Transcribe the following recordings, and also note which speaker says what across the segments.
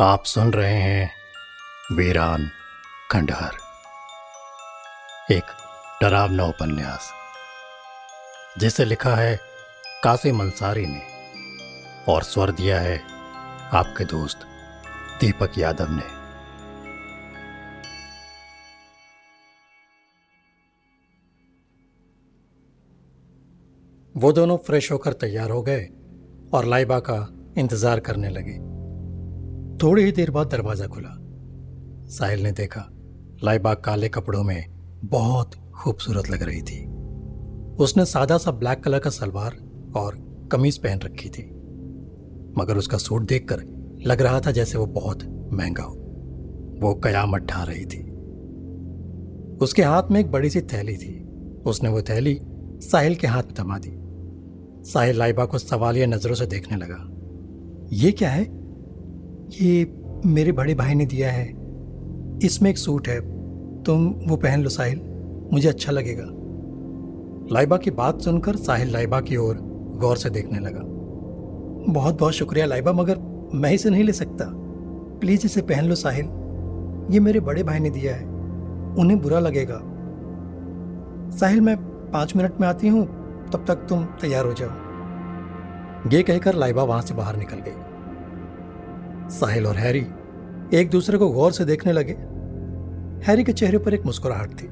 Speaker 1: आप सुन रहे हैं वीरान खंडहर। एक डरावना उपन्यास, जिसे लिखा है कासिम अंसारी ने और स्वर दिया है आपके दोस्त दीपक यादव ने। वो दोनों फ्रेश होकर तैयार हो गए और लाइबा का इंतज़ार करने लगे। थोड़ी ही देर बाद दरवाज़ा खुला। साहिल ने देखा लाइबा काले कपड़ों में बहुत खूबसूरत लग रही थी। उसने सादा सा ब्लैक कलर का सलवार और कमीज पहन रखी थी। मगर उसका सूट देखकर लग रहा था जैसे वो बहुत महँगा हो। वो कयामत ढा रही थी। उसके हाथ में एक बड़ी सी थैली थी। उसने वो थैली साहिल के हाथ में थमा दी। साहिल लाइबा को सवालिया नज़रों से देखने लगा। ये क्या है? ये मेरे बड़े भाई ने दिया है। इसमें एक सूट है। तुम वो पहन लो साहिल। मुझे अच्छा लगेगा। लाइबा की बात सुनकर साहिल लाइबा की ओर गौर से देखने लगा। बहुत बहुत शुक्रिया लाइबा, मगर मैं इसे नहीं ले सकता। प्लीज़ इसे पहन लो साहिल। ये मेरे बड़े भाई ने दिया है। उन्हें बुरा लगेगा। साहिल, मैं पाँच मिनट में आती हूँ। तब तक तुम तैयार हो जाओ। ये कहकर लाइबा वहाँ से बाहर निकल गई। साहिल और हैरी एक दूसरे को गौर से देखने लगे। हैरी के चेहरे पर एक मुस्कुराहट थी।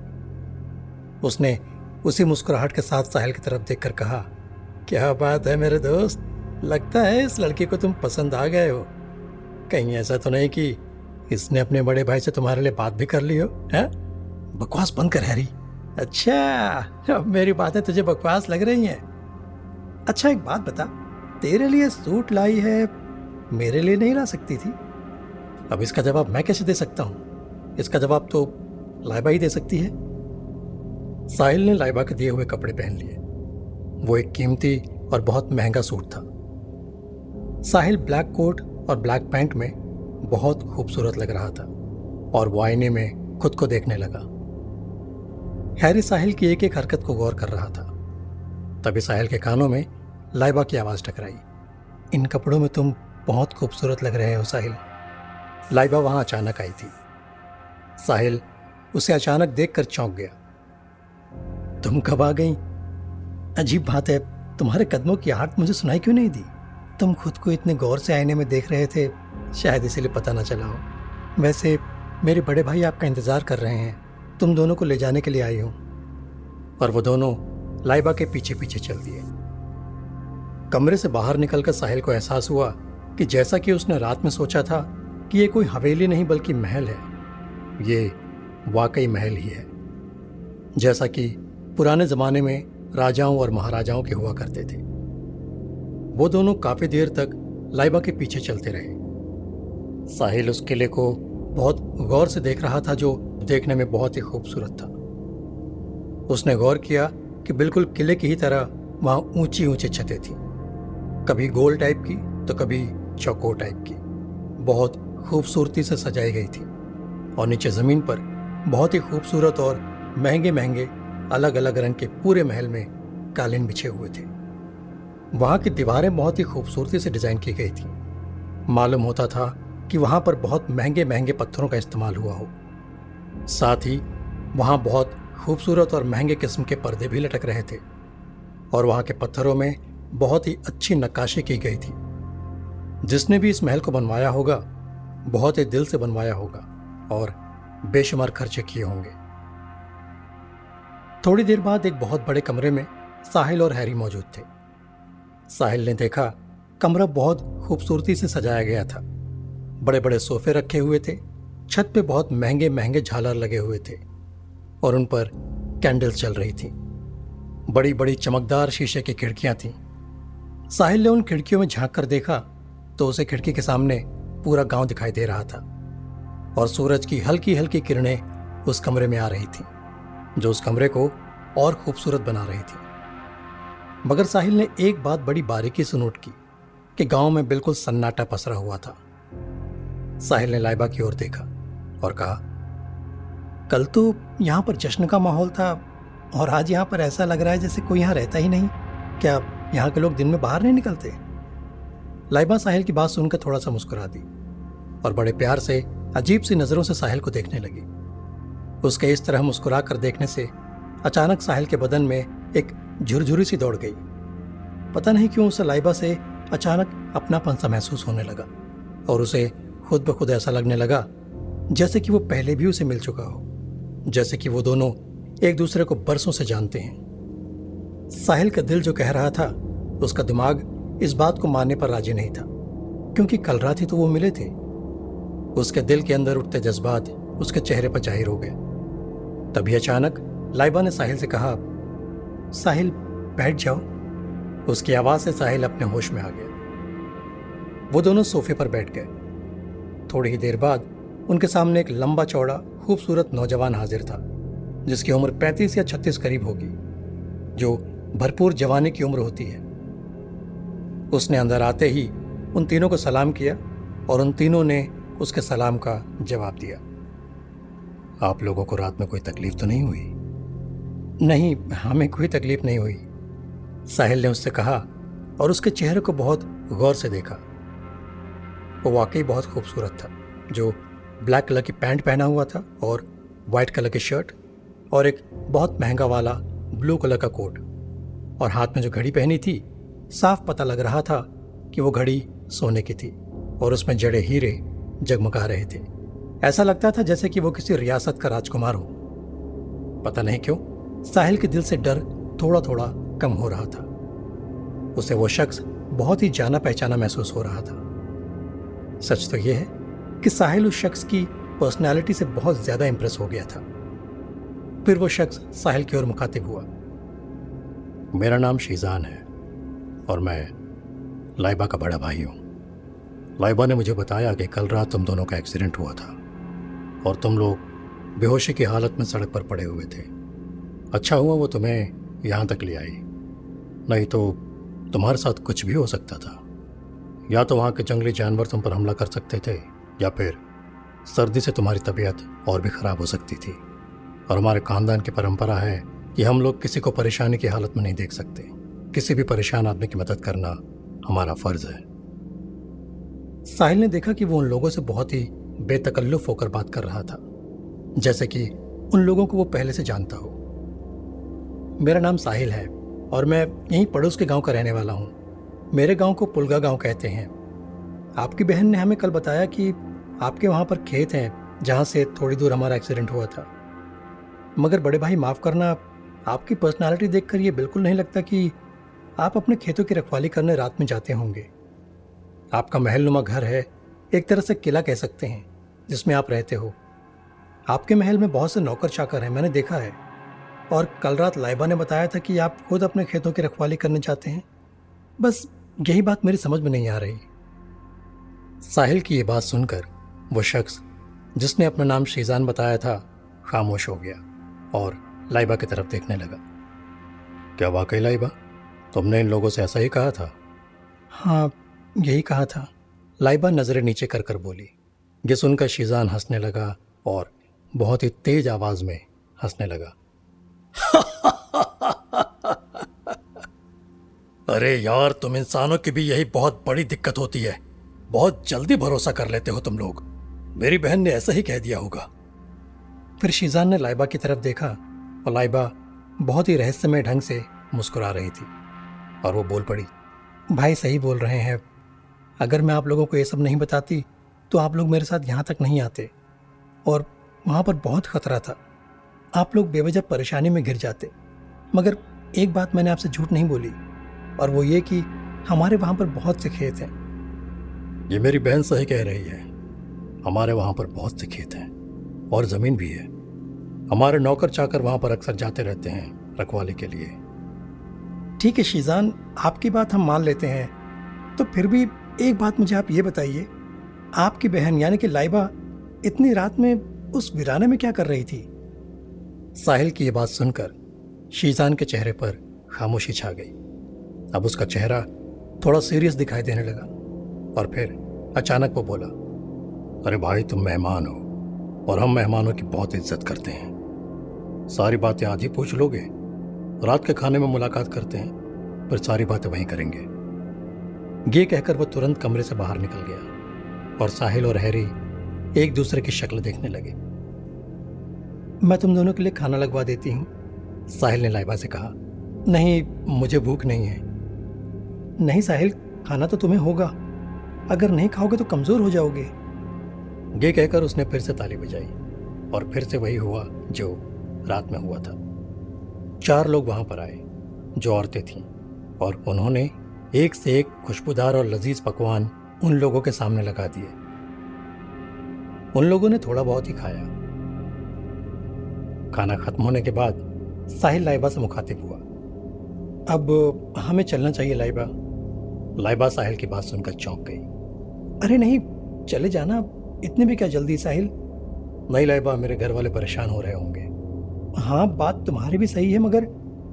Speaker 1: उसने उसी मुस्कुराहट के साथ साहिल की तरफ़ देखकर कहा, क्या बात है मेरे दोस्त? लगता है इस लड़की को तुम पसंद आ गए हो। कहीं ऐसा तो नहीं कि इसने अपने बड़े भाई से तुम्हारे लिए बात भी कर ली हो, है? बकवास बंद कर हैरी। अच्छा अब मेरी बातें तुझे बकवास लग रही हैं। अच्छा एक बात बता। तेरे लिए सूट लाई है मेरे लिए नहीं ला सकती थी। अब इसका जवाब मैं कैसे दे सकता हूँ? इसका जवाब तो लाइबा ही दे सकती है। साहिल ने लाइबा के दिए हुए कपड़े पहन लिए। वो एक कीमती और बहुत महँगा सूट था। साहिल ब्लैक कोट और ब्लैक पैंट में बहुत खूबसूरत लग रहा था और वो आईने में खुद को देखने लगा। हैरी साहिल की एक एक हरकत को गौर कर रहा था। तभी साहिल के कानों में लाइबा की आवाज़ टकराई। इन कपड़ों में तुम बहुत खूबसूरत लग रहे हो साहिल। लाइबा वहाँ अचानक आई थी। साहिल, उसे अचानक देखकर चौंक गया। तुम कब आ गई? अजीब बात है, तुम्हारे कदमों की आहट मुझे सुनाई क्यों नहीं दी? तुम खुद को इतने गौर से आईने में देख रहे थे, शायद इसीलिए पता ना चला हो। वैसे, मेरे बड़े भाई आपका इंतज़ार कर रहे हैं। तुम दोनों को ले जाने के लिए आई हूँ। और वो दोनों लाइबा के पीछे पीछे चल दिए। कमरे से बाहर निकलकर साहिल को एहसास हुआ कि जैसा कि उसने रात में सोचा था कि ये कोई हवेली नहीं बल्कि महल है, ये वाकई महल ही है, जैसा कि पुराने जमाने में राजाओं और महाराजाओं के हुआ करते थे। वो दोनों काफ़ी देर तक लाइबा के पीछे चलते रहे। साहिल उस किले को बहुत गौर से देख रहा था जो देखने में बहुत ही खूबसूरत था। उसने गौर किया कि बिल्कुल किले की ही तरह वहाँ ऊँची ऊँची छतें थी। कभी गोल टाइप की तो कभी चौकोर टाइप की। बहुत खूबसूरती से सजाई गई थी और नीचे ज़मीन पर बहुत ही खूबसूरत और महँगे महँगे अलग अलग रंग के पूरे महल में कालीन बिछे हुए थे। वहाँ की दीवारें बहुत ही खूबसूरती से डिज़ाइन की गई थी। मालूम होता था कि वहाँ पर बहुत महँगे महँगे पत्थरों का इस्तेमाल हुआ हो। साथ ही वहाँ बहुत खूबसूरत और महँगे किस्म के पर्दे भी लटक रहे थे और वहाँ के पत्थरों में बहुत ही अच्छी नक्काशी की गई थी। जिसने भी इस महल को बनवाया होगा, बहुत ही दिल से बनवाया होगा और बेशुमार खर्चे किए होंगे। थोड़ी देर बाद एक बहुत बड़े कमरे में साहिल और हैरी मौजूद थे। साहिल ने देखा, कमरा बहुत खूबसूरती से सजाया गया था। बड़े बड़े सोफे रखे हुए थे, छत पे बहुत महँगे महँगे झालर लगे हुए थे और उन पर कैंडल्स चल रही थी। बड़ी बड़ी चमकदार शीशे की खिड़कियाँ थीं। साहिल ने उन खिड़कियों में झाँक कर देखा तो उसे खिड़की के सामने पूरा गाँव दिखाई दे रहा था और सूरज की हल्की हल्की किरणें उस कमरे में आ रही थी, जो उस कमरे को और खूबसूरत बना रही थी। मगर साहिल ने एक बात बड़ी बारीकी से नोट की कि गाँव में बिल्कुल सन्नाटा पसरा हुआ था। साहिल ने लाइबा की ओर देखा और कहा, कल तो यहाँ पर जश्न का माहौल था और आज यहाँ पर ऐसा लग रहा है जैसे कोई यहाँ रहता ही नहीं। क्या यहाँ के लोग दिन में बाहर नहीं निकलते? लाइबा साहिल की बात सुनकर थोड़ा सा मुस्कुरा दी और बड़े प्यार से, अजीब सी नज़रों से साहिल को देखने लगी। उसके इस तरह मुस्कुरा कर देखने से, अचानक साहिल के बदन में एक झुरझुरी सी दौड़ गई। पता नहीं क्यों उसे लाइबा से अचानक अपनापन सा महसूस होने लगा और उसे खुद ब खुद ऐसा लगने लगा, जैसे कि वो पहले भी उसे मिल चुका हो, जैसे कि वो दोनों एक दूसरे को बरसों से जानते हैं। साहिल का दिल जो कह रहा था, उसका दिमाग इस बात को मानने पर राज़ी नहीं था, क्योंकि कल रात ही तो वो मिले थे। उसके दिल के अंदर उठते जज्बात उसके चेहरे पर ज़ाहिर हो गए। तभी अचानक लाइबा ने साहिल से कहा, साहिल, बैठ जाओ। उसकी आवाज़ से साहिल अपने होश में आ गया। वो दोनों सोफे पर बैठ गए। थोड़ी ही देर बाद उनके सामने एक लंबा चौड़ा, खूबसूरत नौजवान हाजिर था, जिसकी उम्र 35 या 36 करीब होगी, जो भरपूर जवानी की उम्र होती है। उसने अंदर आते ही उन तीनों को सलाम किया और उन तीनों ने उसके सलाम का जवाब दिया। आप लोगों को रात में कोई तकलीफ़ तो नहीं हुई? नहीं, हमें कोई तकलीफ़ नहीं हुई। साहिल ने उससे कहा और उसके चेहरे को बहुत गौर से देखा। वो वाकई बहुत खूबसूरत था, जो ब्लैक कलर की पैंट पहना हुआ था और वाइट कलर की शर्ट और एक बहुत महँगा वाला ब्लू कलर का कोट और हाथ में जो घड़ी पहनी थी साफ़ पता लग रहा था कि वो घड़ी सोने की थी और उसमें जड़े हीरे जगमगा रहे थे। ऐसा लगता था जैसे कि वो किसी रियासत का राजकुमार हो। पता नहीं क्यों, साहिल के दिल से डर थोड़ा थोड़ा कम हो रहा था। उसे वो शख्स बहुत ही जाना पहचाना महसूस हो रहा था। सच तो यह है कि साहिल उस शख्स की पर्सनैलिटी से बहुत ज़्यादा इंप्रेस हो गया था। फिर वो शख्स साहिल की ओर मुखातिब हुआ। मेरा नाम शीजान है। और मैं लाइबा का बड़ा भाई हूँ। लाइबा ने मुझे बताया कि कल रात तुम दोनों का एक्सीडेंट हुआ था और तुम लोग बेहोशी की हालत में सड़क पर पड़े हुए थे। अच्छा हुआ वो तुम्हें यहाँ तक ले आई। नहीं तो तुम्हारे साथ कुछ भी हो सकता था। या तो वहाँ के जंगली जानवर तुम पर हमला कर सकते थे, या फिर सर्दी से तुम्हारी तबीयत और भी खराब हो सकती थी। और हमारे खानदान की परंपरा है कि हम लोग किसी को परेशानी की हालत में नहीं देख सकते। किसी भी परेशान आदमी की मदद करना हमारा फ़र्ज़ है। साहिल ने देखा कि वो उन लोगों से बहुत ही बेतकल्लुफ होकर बात कर रहा था, जैसे कि उन लोगों को वो पहले से जानता हो। मेरा नाम साहिल है और मैं यहीं पड़ोस के गाँव का रहने वाला हूँ। मेरे गाँव को पुलगा गाँव कहते हैं। आपकी बहन ने हमें कल बताया कि आपके वहाँ पर खेत हैं, जहाँ से थोड़ी दूर हमारा एक्सीडेंट हुआ था। मगर बड़े भाई माफ़ करना, आपकी पर्सनालिटी देखकर ये बिल्कुल नहीं लगता कि आप अपने खेतों की रखवाली करने रात में जाते होंगे। आपका महल नुमा घर है, एक तरह से किला कह सकते हैं, जिसमें आप रहते हो। आपके महल में बहुत से नौकर चाकर हैं, मैंने देखा है। और कल रात लाइबा ने बताया था कि आप खुद अपने खेतों की रखवाली करने चाहते हैं। बस यही बात मेरी समझ में नहीं आ रही। साहिल की ये बात सुनकर वो शख्स, जिसने अपना नाम शीजान बताया था, खामोश हो गया और लाइबा की तरफ़ देखने लगा। क्या वाकई लाइबा? तुमने इन लोगों से ऐसा ही कहा था? हाँ यही कहा था। लाइबा नज़रें नीचे कर कर बोली। ये सुनकर शीजान हंसने लगा और बहुत ही तेज आवाज़ में हंसने लगा। अरे यार तुम इंसानों की भी यही बहुत बड़ी दिक्कत होती है। बहुत जल्दी भरोसा कर लेते हो तुम लोग। मेरी बहन ने ऐसा ही कह दिया होगा। फिर शीजान ने लाइबा की तरफ़ देखा और लाइबा बहुत ही रहस्यमय ढंग से मुस्कुरा रही थी। और वो बोल पड़ी भाई सही बोल रहे हैं। अगर मैं आप लोगों को ये सब नहीं बताती तो आप लोग मेरे साथ यहाँ तक नहीं आते। और वहाँ पर बहुत खतरा था। आप लोग बेवजह परेशानी में घिर जाते। मगर एक बात मैंने आपसे झूठ नहीं बोली और वो ये कि हमारे वहाँ पर बहुत से खेत हैं। ये मेरी बहन सही कह रही है। हमारे वहाँ पर बहुत से खेत हैं और ज़मीन भी है। हमारे नौकर चाकर वहाँ पर अक्सर जाते रहते हैं रखवाले के लिए। ठीक है शीजान, आपकी बात हम मान लेते हैं। तो फिर भी एक बात मुझे आप ये बताइए, आपकी बहन यानी कि लाइबा इतनी रात में उस वीराने में क्या कर रही थी? साहिल की यह बात सुनकर शीजान के चेहरे पर खामोशी छा गई। अब उसका चेहरा थोड़ा सीरियस दिखाई देने लगा और फिर अचानक वो बोला, अरे भाई, तुम मेहमान हो और हम मेहमानों की बहुत इज़्ज़त करते हैं। सारी बातें ही पूछ लोगे रात के खाने में मुलाकात करते हैं फिर सारी बातें वहीं करेंगे। ये कहकर वह तुरंत कमरे से बाहर निकल गया और साहिल और हैरी एक दूसरे की शक्ल देखने लगे। मैं तुम दोनों के लिए खाना लगवा देती हूँ, साहिल ने लाइबा से कहा। नहीं, मुझे भूख नहीं है। नहीं साहिल, खाना तो तुम्हें होगा। अगर नहीं खाओगे तो कमज़ोर हो जाओगे। ये कहकर उसने फिर से ताली बजाई और फिर से वही हुआ जो रात में हुआ था। चार लोग वहाँ पर आए, जो औरतें थीं, और उन्होंने एक से एक खुशबूदार और लजीज पकवान उन लोगों के सामने लगा दिए। उन लोगों ने थोड़ा बहुत ही खाया। खाना खत्म होने के बाद साहिल लाइबा से मुखातिब हुआ। अब हमें चलना चाहिए लाइबा। लाइबा साहिल की बात सुनकर चौंक गई। अरे नहीं, चले जाना, इतने भी क्या जल्दी साहिल? नहीं लाइबा, मेरे घर वाले परेशान हो रहे होंगे। हाँ बात तुम्हारी भी सही है मगर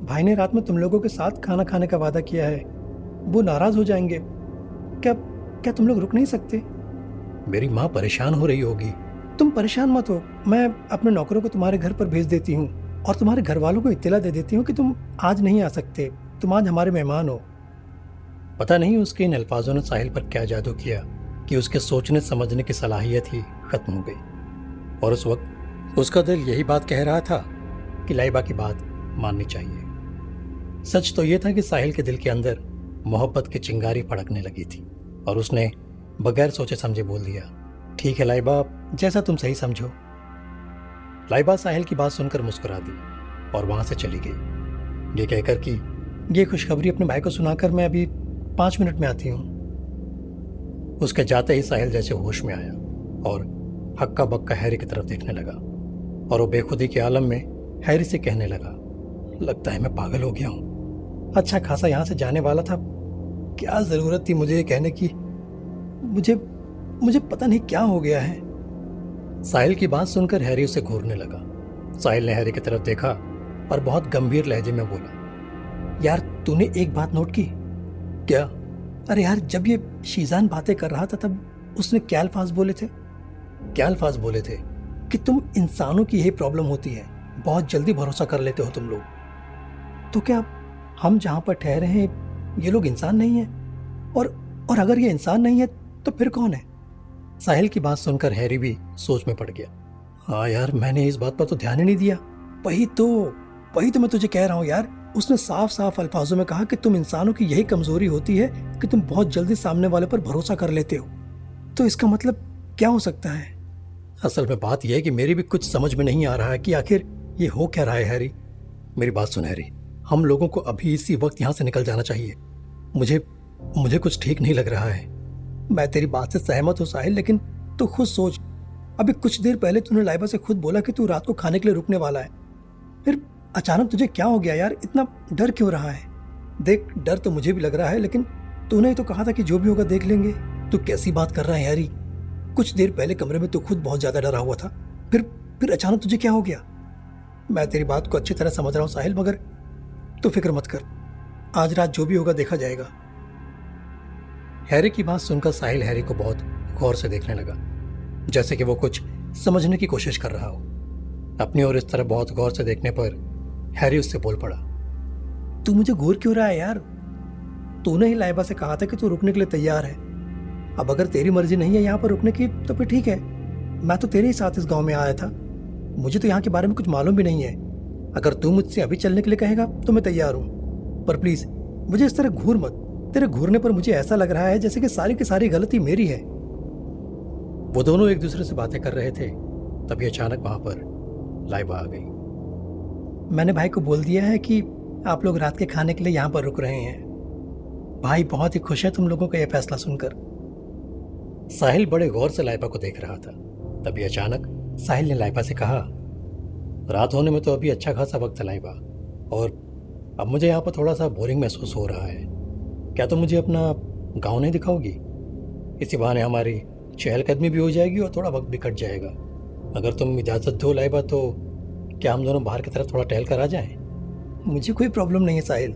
Speaker 1: भाई ने रात में तुम लोगों के साथ खाना खाने का वादा किया है। वो नाराज़ हो जाएँगे। क्या क्या तुम लोग रुक नहीं सकते? मेरी माँ परेशान हो रही होगी। तुम परेशान मत हो। मैं अपने नौकरों को तुम्हारे घर पर भेज देती हूँ और तुम्हारे घर वालों को इत्तला दे देती हूँ कि तुम आज नहीं आ सकते। तुम आज हमारे मेहमान हो। पता नहीं उसके इन अल्फाजों ने साहिल पर क्या जादू किया कि उसके सोचने समझने की सलाहियत ही खत्म हो गई। और उस वक्त उसका दिल यही बात कह रहा था कि लाइबा की बात माननी चाहिए। सच तो यह था कि साहिल के दिल के अंदर मोहब्बत की चिंगारी फड़कने लगी थी और उसने बगैर सोचे समझे बोल दिया, ठीक है लाइबा, जैसा तुम सही समझो। लाइबा साहिल की बात सुनकर मुस्कुरा दी और वहाँ से चली गई। ये कहकर कि, ये खुशखबरी अपने भाई को सुनाकर मैं अभी पाँच मिनट में आती हूँ। उसके जाते ही साहिल जैसे होश में आया और हक्का बक्का हैरी की तरफ़ देखने लगा और वो बेखुदी के आलम में हैरी से कहने लगा, लगता है मैं पागल हो गया हूँ। अच्छा खासा यहाँ से जाने वाला था। क्या ज़रूरत थी मुझे ये कहने की? मुझे मुझे पता नहीं क्या हो गया है। साहिल की बात सुनकर हैरी उसे घूरने लगा। साहिल ने हैरी की तरफ़ देखा और बहुत गंभीर लहजे में बोला, यार, तूने एक बात नोट की? क्या? अरे यार, जब ये शीजान बातें कर रहा था, तब उसने क्या अल्फाज बोले थे। क्या अल्फाज बोले थे कि तुम इंसानों की यही प्रॉब्लम होती है। बहुत जल्दी भरोसा कर लेते हो तुम लोग। तो क्या हम जहाँ पर ठहरे हैं, ये लोग इंसान नहीं है? और और अगर ये इंसान नहीं है तो फिर कौन है? साहिल की बात सुनकर हैरी भी सोच में पड़ गया। हाँ यार, मैंने इस बात पर तो ध्यान ही नहीं दिया। वही तो वही तो मैं तुझे कह रहा हूँ यार। उसने साफ़ साफ़ अल्फाजों में कहा कि तुम इंसानों की यही कमज़ोरी होती है कि तुम बहुत जल्दी सामने वाले पर भरोसा कर लेते हो। तो इसका मतलब क्या हो सकता है? असल में बात यह है कि मेरी भी कुछ समझ में नहीं आ रहा है कि आखिर ये हो क्या रहा है, हैरी? मेरी बात सुन, हैरी। हम लोगों को अभी इसी वक्त यहाँ से निकल जाना चाहिए। मुझे मुझे कुछ ठीक नहीं लग रहा है। मैं तेरी बात से सहमत हूँ, साहिल, लेकिन तू खुद सोच। अभी कुछ देर पहले तूने लाइबा से खुद बोला कि तू रात को खाने के लिए रुकने वाला है। फिर अचानक तुझे क्या हो गया यार? इतना डर क्यों रहा है? देख, डर तो मुझे भी लग रहा है, लेकिन तूने ही तो कहा था कि जो भी होगा देख लेंगे। तू कैसी बात कर रहा है यारी कुछ देर पहले कमरे में तू खुद बहुत ज़्यादा डरा हुआ था। फिर फिर अचानक तुझे क्या हो गया? मैं तेरी बात को अच्छी तरह समझ रहा हूँ साहिल, मगर तू फ़िक्र मत कर। आज रात जो भी होगा देखा जाएगा। हैरी की बात सुनकर साहिल हैरी को बहुत गौर से देखने लगा, जैसे कि वो कुछ समझने की कोशिश कर रहा हो। अपनी ओर इस तरह बहुत गौर से देखने पर हैरी उससे बोल पड़ा, तू मुझे घूर क्यों रहा है यार? तूने ही लाइबा से कहा था कि तू रुकने के लिए तैयार है। अब अगर तेरी मर्ज़ी नहीं है यहाँ पर रुकने की तो फिर ठीक है। मैं तो तेरे ही साथ इस गाँव में आया था। मुझे तो यहाँ के बारे में कुछ मालूम भी नहीं है। अगर तू मुझसे अभी चलने के लिए कहेगा तो मैं तैयार हूँ। पर प्लीज़ मुझे इस तरह घूर मत। तेरे घूरने पर मुझे ऐसा लग रहा है जैसे कि सारी की सारी गलती मेरी है। वो दोनों एक दूसरे से बातें कर रहे थे। तभी अचानक वहाँ पर लाइबा आ गई। मैंने भाई को बोल दिया है कि आप लोग रात के खाने के लिए यहाँ पर रुक रहे हैं। भाई बहुत ही खुश है तुम लोगों का यह फैसला सुनकर। साहिल बड़े गौर से लाइबा को देख रहा था। तभी अचानक साहिल ने लाइबा से कहा, रात होने में तो अभी अच्छा खासा वक्त है लाइबा और अब मुझे यहाँ पर थोड़ा सा बोरिंग महसूस हो रहा है। क्या तुम तो मुझे अपना गाँव नहीं दिखाओगी? इसी बहाने हमारी चहलकदमी भी हो जाएगी और थोड़ा वक्त भी कट जाएगा। अगर तुम इजाज़त दो लाइबा तो क्या हम दोनों बाहर की तरफ़ थोड़ा टहल कर आ जाएँ? मुझे कोई प्रॉब्लम नहीं है साहिल।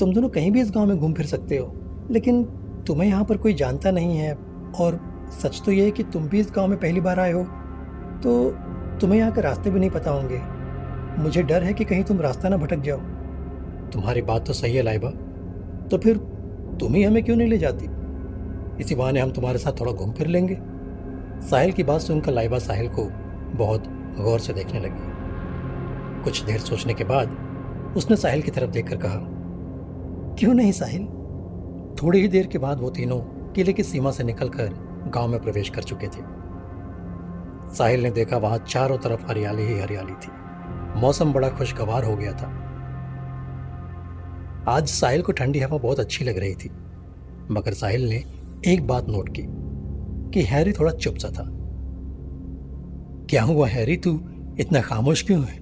Speaker 1: तुम दोनों कहीं भी इस गाँव में घूम फिर सकते हो, लेकिन तुम्हें यहाँ पर कोई जानता नहीं है, और सच तो ये है कि तुम भी इस गाँव में पहली बार आए हो। तो तुम्हें यहाँ के रास्ते भी नहीं पता होंगे। मुझे डर है कि कहीं तुम रास्ता ना भटक जाओ। तुम्हारी बात तो सही है लाइबा। तो फिर तुम ही हमें क्यों नहीं ले जाती? इसी बहाने हम तुम्हारे साथ थोड़ा घूम फिर लेंगे। साहिल की बात सुनकर लाइबा साहिल को बहुत गौर से देखने लगी। कुछ देर सोचने के बाद उसने साहिल की तरफ़ देखकर कहा क्यों नहीं साहिल? थोड़ी ही देर के बाद वो तीनों किले की सीमा से निकलकर गाँव में प्रवेश कर चुके थे। साहिल ने देखा वहाँ चारों तरफ़ हरियाली ही हरियाली थी। मौसम बड़ा खुशगवार हो गया था। आज साहिल को ठंडी हवा बहुत अच्छी लग रही थी, मगर साहिल ने एक बात नोट की कि हैरी थोड़ा चुप सा था। क्या हुआ हैरी? तू इतना खामोश क्यों है?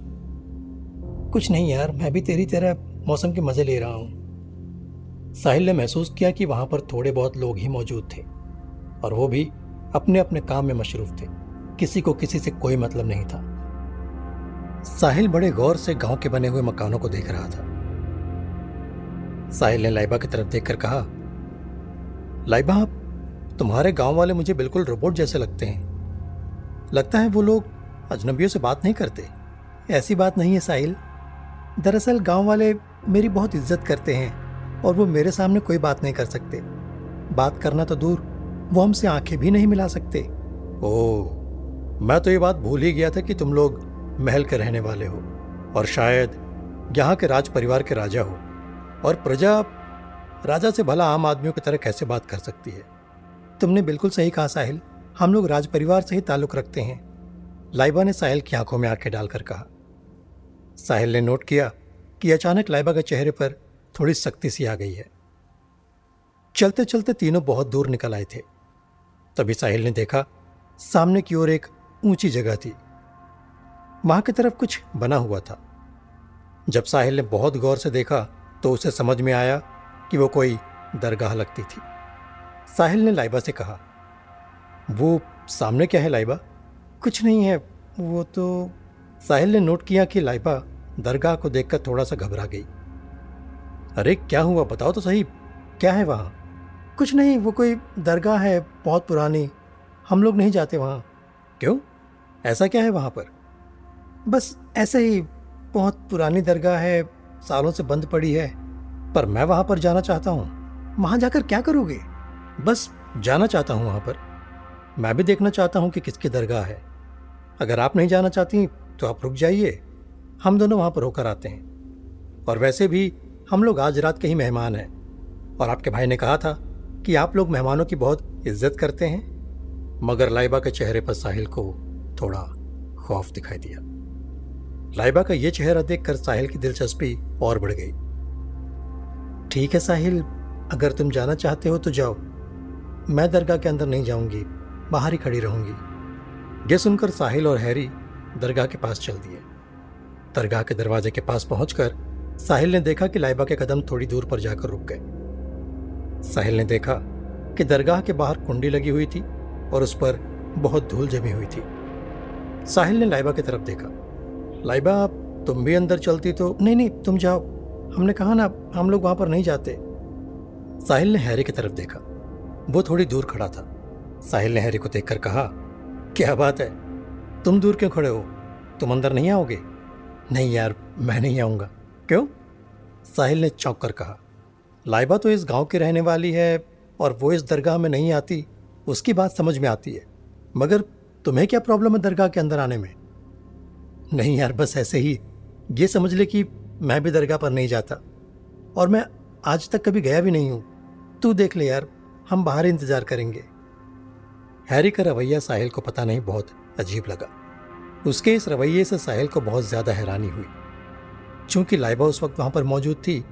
Speaker 1: कुछ नहीं यार, मैं भी तेरी तरह मौसम के मज़े ले रहा हूँ। साहिल ने महसूस किया कि वहाँ पर थोड़े बहुत लोग ही मौजूद थे और वो भी अपने अपने काम में मशरूफ थे। किसी को किसी से कोई मतलब नहीं था। साहिल बड़े गौर से गाँव के बने हुए मकानों को देख रहा था। साहिल ने लाइबा की तरफ़ देखकर कहा, लाइबा, आप तुम्हारे गाँव वाले मुझे बिल्कुल रोबोट जैसे लगते हैं। लगता है वो लोग अजनबियों से बात नहीं करते। ऐसी बात नहीं है, साहिल। दरअसल गाँव वाले मेरी बहुत इज़्ज़त करते हैं और वो मेरे सामने कोई बात नहीं कर सकते। बात करना तो दूर, वो हमसे आँखें भी नहीं मिला सकते। ओ मैं तो ये बात भूल ही गया था कि तुम लोग महल के रहने वाले हो और शायद यहाँ के राज परिवार के राजा हो। और प्रजा, राजा से भला आम आदमियों की तरह कैसे बात कर सकती है? तुमने बिल्कुल सही कहा साहिल। हम लोग राज परिवार से ही ताल्लुक रखते हैं। लाइबा ने साहिल की आँखों में आँखें डालकर कहा। साहिल ने नोट किया कि अचानक लाइबा के चेहरे पर थोड़ी सख्ती सी आ गई है। चलते चलते तीनों बहुत दूर निकल आए थे। तभी साहिल ने देखा, सामने की ओर एक ऊँची जगह थी। वहाँ की तरफ़ कुछ बना हुआ था। जब साहिल ने बहुत गौर से देखा तो उसे समझ में आया कि वो कोई दरगाह लगती थी। साहिल ने लाइबा से कहा, वो सामने क्या है लाइबा? कुछ नहीं है, वो तो साहिल ने नोट किया कि लाइबा दरगाह को देखकर थोड़ा सा घबरा गई। अरे, क्या हुआ? बताओ तो सही, क्या है वहाँ? कुछ नहीं, वो कोई दरगाह है, बहुत पुरानी। हम लोग नहीं जाते वहाँ। क्यों? ऐसा क्या है वहाँ पर? बस ऐसे ही बहुत पुरानी दरगाह है, सालों से बंद पड़ी है, पर मैं वहाँ पर जाना चाहता हूँ। वहाँ जाकर क्या करोगे? बस जाना चाहता हूँ वहाँ पर। मैं भी देखना चाहता हूँ कि किसकी दरगाह है। अगर आप नहीं जाना चाहती तो आप रुक जाइए। हम दोनों वहाँ पर होकर आते हैं। और वैसे भी हम लोग आज रात के ही मेहमान हैं। और आपके भाई ने कहा था कि आप लोग मेहमानों की बहुत इज़्ज़त करते हैं। मगर लाइबा के चेहरे पर साहिल को थोड़ा खौफ दिखाई दिया। लाइबा का यह चेहरा देखकर साहिल की दिलचस्पी और बढ़ गई। ठीक है साहिल, अगर तुम जाना चाहते हो तो जाओ। मैं दरगाह के अंदर नहीं जाऊँगी, बाहर ही खड़ी रहूँगी। यह सुनकर साहिल और हैरी दरगाह के पास चल दिए। दरगाह के दरवाजे के पास पहुंचकर साहिल ने देखा कि लाइबा के कदम थोड़ी दूर पर जाकर रुक गए। साहिल ने देखा कि दरगाह के बाहर कुंडी लगी हुई थी और उस पर बहुत धूल जमी हुई थी। साहिल ने लाइबा की तरफ़ देखा। लाइबा, तुम भी अंदर चलती तो नहीं नहीं, तुम जाओ। हमने कहा ना, हम लोग वहाँ पर नहीं जाते। साहिल ने हैरी की तरफ़ देखा। वो थोड़ी दूर खड़ा था। साहिल ने हैरी को देखकर कहा, क्या बात है? तुम दूर क्यों खड़े हो? तुम अंदर नहीं आओगे? नहीं यार, मैं नहीं आऊँगा। क्यों? साहिल ने चौंक कर कहा, लाइबा तो इस गाँव की रहने वाली है और वो इस दरगाह में नहीं आती। उसकी बात समझ में आती है। मगर तुम्हें क्या प्रॉब्लम है दरगाह के अंदर आने में? नहीं यार, बस ऐसे ही। ये समझ ले कि मैं भी दरगाह पर नहीं जाता। और मैं आज तक कभी गया भी नहीं हूँ। तू देख ले यार, हम बाहर इंतज़ार करेंगे। हैरी का रवैया साहिल को पता नहीं, बहुत अजीब लगा। उसके इस रवैये से साहिल को बहुत ज़्यादा हैरानी हुई। चूँकि लाइबा उस वक्त वहाँ पर मौजूद थी,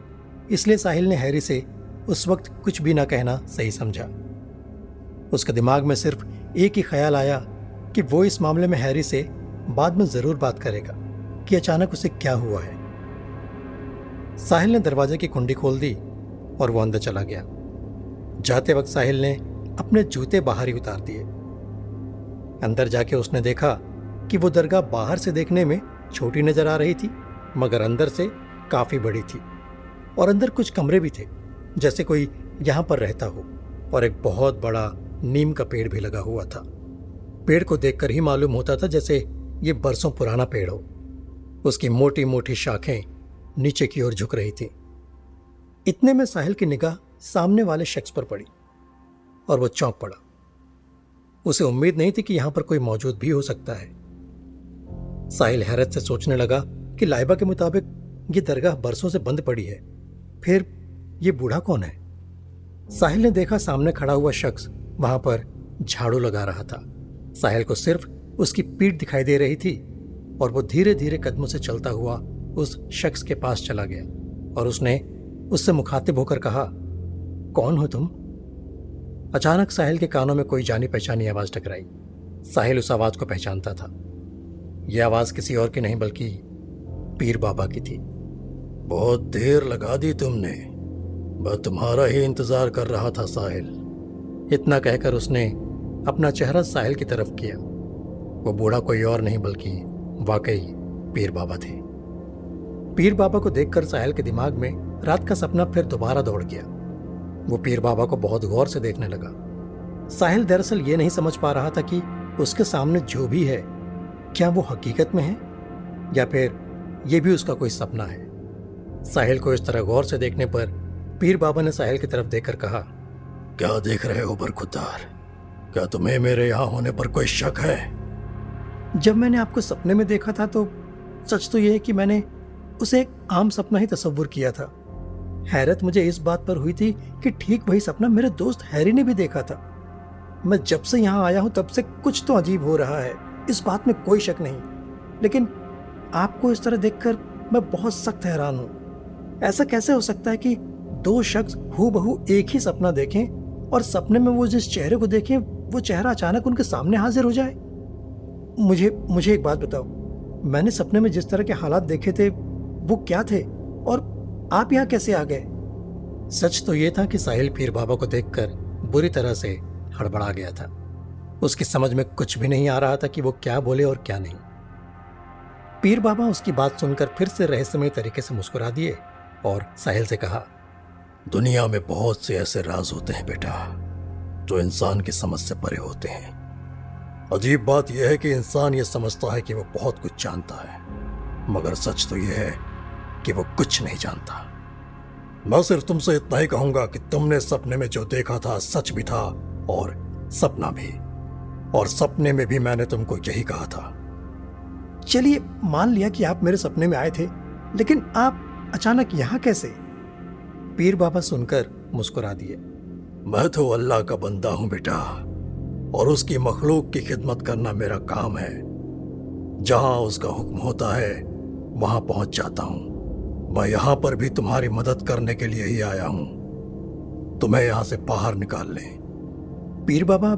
Speaker 1: इसलिए साहिल ने हैरी से उस वक्त कुछ भी ना कहना सही समझा। उसके दिमाग में सिर्फ़ एक ही ख्याल आया कि वो इस मामले में हैरी से बाद में ज़रूर बात करेगा कि अचानक उसे क्या हुआ है। साहिल ने दरवाजे की कुंडी खोल दी और वो अंदर चला गया। जाते वक्त साहिल ने अपने जूते बाहर ही उतार दिए। अंदर जाके उसने देखा कि वो दरगाह बाहर से देखने में छोटी नज़र आ रही थी, मगर अंदर से काफ़ी बड़ी थी और अंदर कुछ कमरे भी थे, जैसे कोई यहाँ पर रहता हो और एक बहुत बड़ा नीम का पेड़ भी लगा हुआ था। पेड़ को देखकर ही मालूम होता था जैसे ये बरसों पुराना पेड़ हो। उसकी मोटी मोटी शाखें नीचे की ओर झुक रही थी। इतने में साहिल की निगाह सामने वाले शख्स पर पड़ी और वो चौंक पड़ा। उसे उम्मीद नहीं थी कि यहाँ पर कोई मौजूद भी हो सकता है। साहिल हैरत से सोचने लगा कि लाइबा के मुताबिक ये दरगाह बरसों से बंद पड़ी है। फिर ये बूढ़ा कौन है? साहिल ने देखा सामने खड़ा हुआ शख्स वहाँ पर झाड़ू लगा रहा था। साहिल को सिर्फ़ उसकी पीठ दिखाई दे रही थी और वो धीरे धीरे कदमों से चलता हुआ उस शख्स के पास चला गया और उसने उससे मुखातिब होकर कहा, कौन हो तुम? अचानक साहिल के कानों में कोई जानी पहचानी आवाज़ टकराई। साहिल उस आवाज़ को पहचानता था। यह आवाज़ किसी और की नहीं, बल्कि पीर बाबा की थी। बहुत देर लगा दी तुमने मैं तुम्हारा ही इंतज़ार कर रहा था साहिल, इतना कहकर उसने अपना चेहरा साहिल की तरफ़ किया। वो बूढ़ा कोई और नहीं बल्कि वाकई पीर बाबा थे। पीर बाबा को देखकर साहिल के दिमाग में रात का सपना फिर दोबारा दौड़ गया। वो पीर बाबा को बहुत गौर से देखने लगा। साहिल दरअसल ये नहीं समझ पा रहा था कि उसके सामने जो भी है, क्या वो हकीकत में है? या फिर ये भी उसका कोई सपना है? साहिल को इस तरह गौर से देखने पर पीर बाबा ने साहिल की तरफ़ देखकर कहा, क्या देख रहे हो बरखुदार क्या तुम्हें मेरे यहाँ होने पर कोई शक है? जब मैंने आपको सपने में देखा था तो सच तो यह है कि मैंने उसे एक आम सपना ही तस्वुर किया था। हैरत मुझे इस बात पर हुई थी कि ठीक वही सपना मेरे दोस्त हैरी ने भी देखा था। मैं जब से यहाँ आया हूँ तब से कुछ तो अजीब हो रहा है। इस बात में कोई शक नहीं। लेकिन आपको इस तरह देखकर मैं बहुत सख्त हैरान हूँ। ऐसा कैसे हो सकता है कि दो शख्स हु बहू एक ही सपना देखें और सपने में वो जिस चेहरे को देखें वो चेहरा अचानक उनके सामने हाजिर हो जाए। मुझे मुझे एक बात बताओ। मैंने सपने में जिस तरह के हालात देखे थे, वो क्या थे? और आप यहाँ कैसे आ गए? सच तो यह था कि साहिल पीर बाबा को देखकर बुरी तरह से हड़बड़ा गया था। उसकी समझ में कुछ भी नहीं आ रहा था कि वो क्या बोले और क्या नहीं। पीर बाबा उसकी बात सुनकर फिर से रहस्यमय तरीके से मुस्कुरा दिए और साहिल से कहा, दुनिया में बहुत से ऐसे राज होते हैं बेटा जो इंसान की समझ से परे होते हैं। अजीब बात यह है कि इंसान यह समझता है कि वो बहुत कुछ जानता है, मगर सच तो यह है कि वो कुछ नहीं जानता। मैं सिर्फ़ तुमसे इतना ही कहूँगा कि तुमने सपने में जो देखा था सच भी था और सपना भी, और सपने में भी मैंने तुमको यही कहा था। चलिए, मान लिया कि आप मेरे सपने में आए थे, लेकिन आप अचानक यहाँ कैसे? पीर बाबा सुनकर मुस्कुरा दिए। मैं तो अल्लाह का बंदा हूँ बेटा और उसकी मखलूक की खिदमत करना मेरा काम है। जहाँ उसका हुक्म होता है वहाँ पहुँच जाता हूँ। मैं यहाँ पर भी तुम्हारी मदद करने के लिए ही आया हूँ। तुम्हें यहाँ से बाहर निकाल लें। पीर बाबा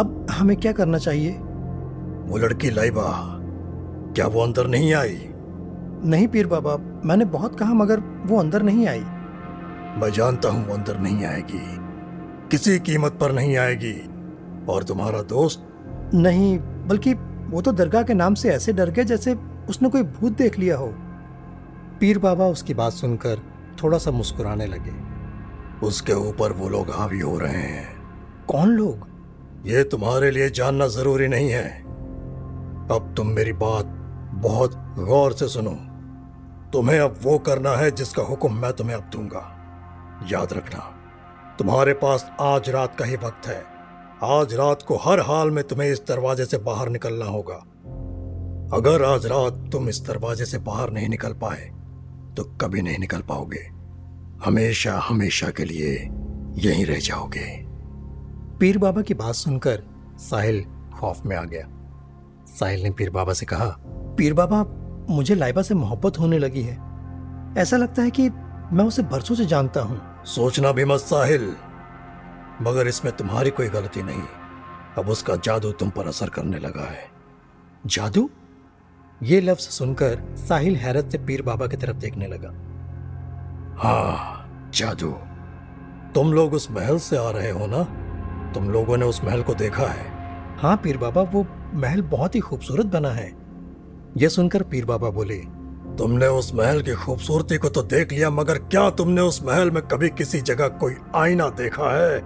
Speaker 1: अब हमें क्या करना चाहिए? वो लड़की लाइबा क्या वो अंदर नहीं आई? नहीं पीर बाबा मैंने बहुत कहा मगर वो अंदर नहीं आई। मैं जानता हूँ वो अंदर नहीं आएगी। किसी कीमत पर नहीं आएगी। और तुम्हारा दोस्त? नहीं बल्कि वो तो दरगाह के नाम से ऐसे डर गए जैसे उसने कोई भूत देख लिया हो। पीर बाबा उसकी बात सुनकर थोड़ा सा मुस्कुराने लगे। उसके ऊपर वो लोग हावी हो रहे हैं। कौन लोग? ये तुम्हारे लिए जानना ज़रूरी नहीं है। अब तुम मेरी बात बहुत गौर से सुनो। तुम्हें अब वो करना है जिसका हुक्म मैं तुम्हें अब दूँगा। याद रखना। तुम्हारे पास आज रात का ही वक्त है। आज रात को हर हाल में तुम्हें इस दरवाजे से बाहर निकलना होगा। अगर आज रात तुम इस दरवाजे से बाहर नहीं निकल पाए तो कभी नहीं निकल पाओगे। हमेशा हमेशा के लिए यहीं रह जाओगे। पीर बाबा की बात सुनकर साहिल खौफ में आ गया। साहिल ने पीर बाबा से कहा, पीर बाबा, मुझे लाइबा से मोहब्बत होने लगी है। ऐसा लगता है कि मैं उसे बरसों से जानता हूँ। सोचना भी मत साहिल। मगर इसमें तुम्हारी कोई गलती नहीं। अब उसका जादू तुम पर असर करने लगा है। जादू? ये लफ्ज सुनकर साहिल हैरत से पीर बाबा की तरफ़ देखने लगा। हाँ जादू। तुम लोग उस महल से आ रहे हो ना? तुम लोगों ने उस महल को देखा है। हाँ पीर बाबा, वो महल बहुत ही खूबसूरत बना है। यह सुनकर पीर बाबा बोले तुमने उस महल की खूबसूरती को तो देख लिया, मगर क्या तुमने उस महल में कभी किसी जगह कोई आईना देखा है?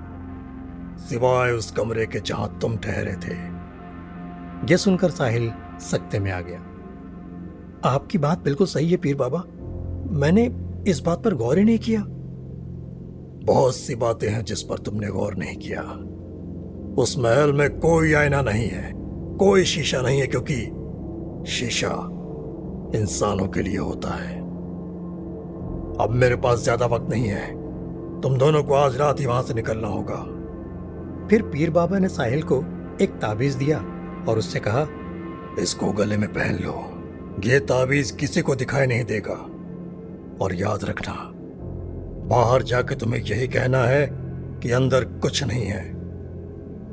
Speaker 1: सिवाय उस कमरे के जहाँ तुम ठहरे थे। यह सुनकर साहिल सकते में आ गया। आपकी बात बिल्कुल सही है पीर बाबा। मैंने इस बात पर गौर ही नहीं किया। बहुत सी बातें हैं जिस पर तुमने गौर नहीं किया। उस महल में कोई आईना नहीं है, कोई शीशा नहीं है, क्योंकि शीशा इंसानों के लिए होता है। अब मेरे पास ज़्यादा वक्त नहीं है। तुम दोनों को आज रात ही वहाँ से निकलना होगा। फिर पीर बाबा ने साहिल को एक ताबीज दिया और उससे कहा इसको गले में पहन लो। ये ताबीज किसी को दिखाई नहीं देगा। और याद रखना बाहर जाके तुम्हें यही कहना है कि अंदर कुछ नहीं है।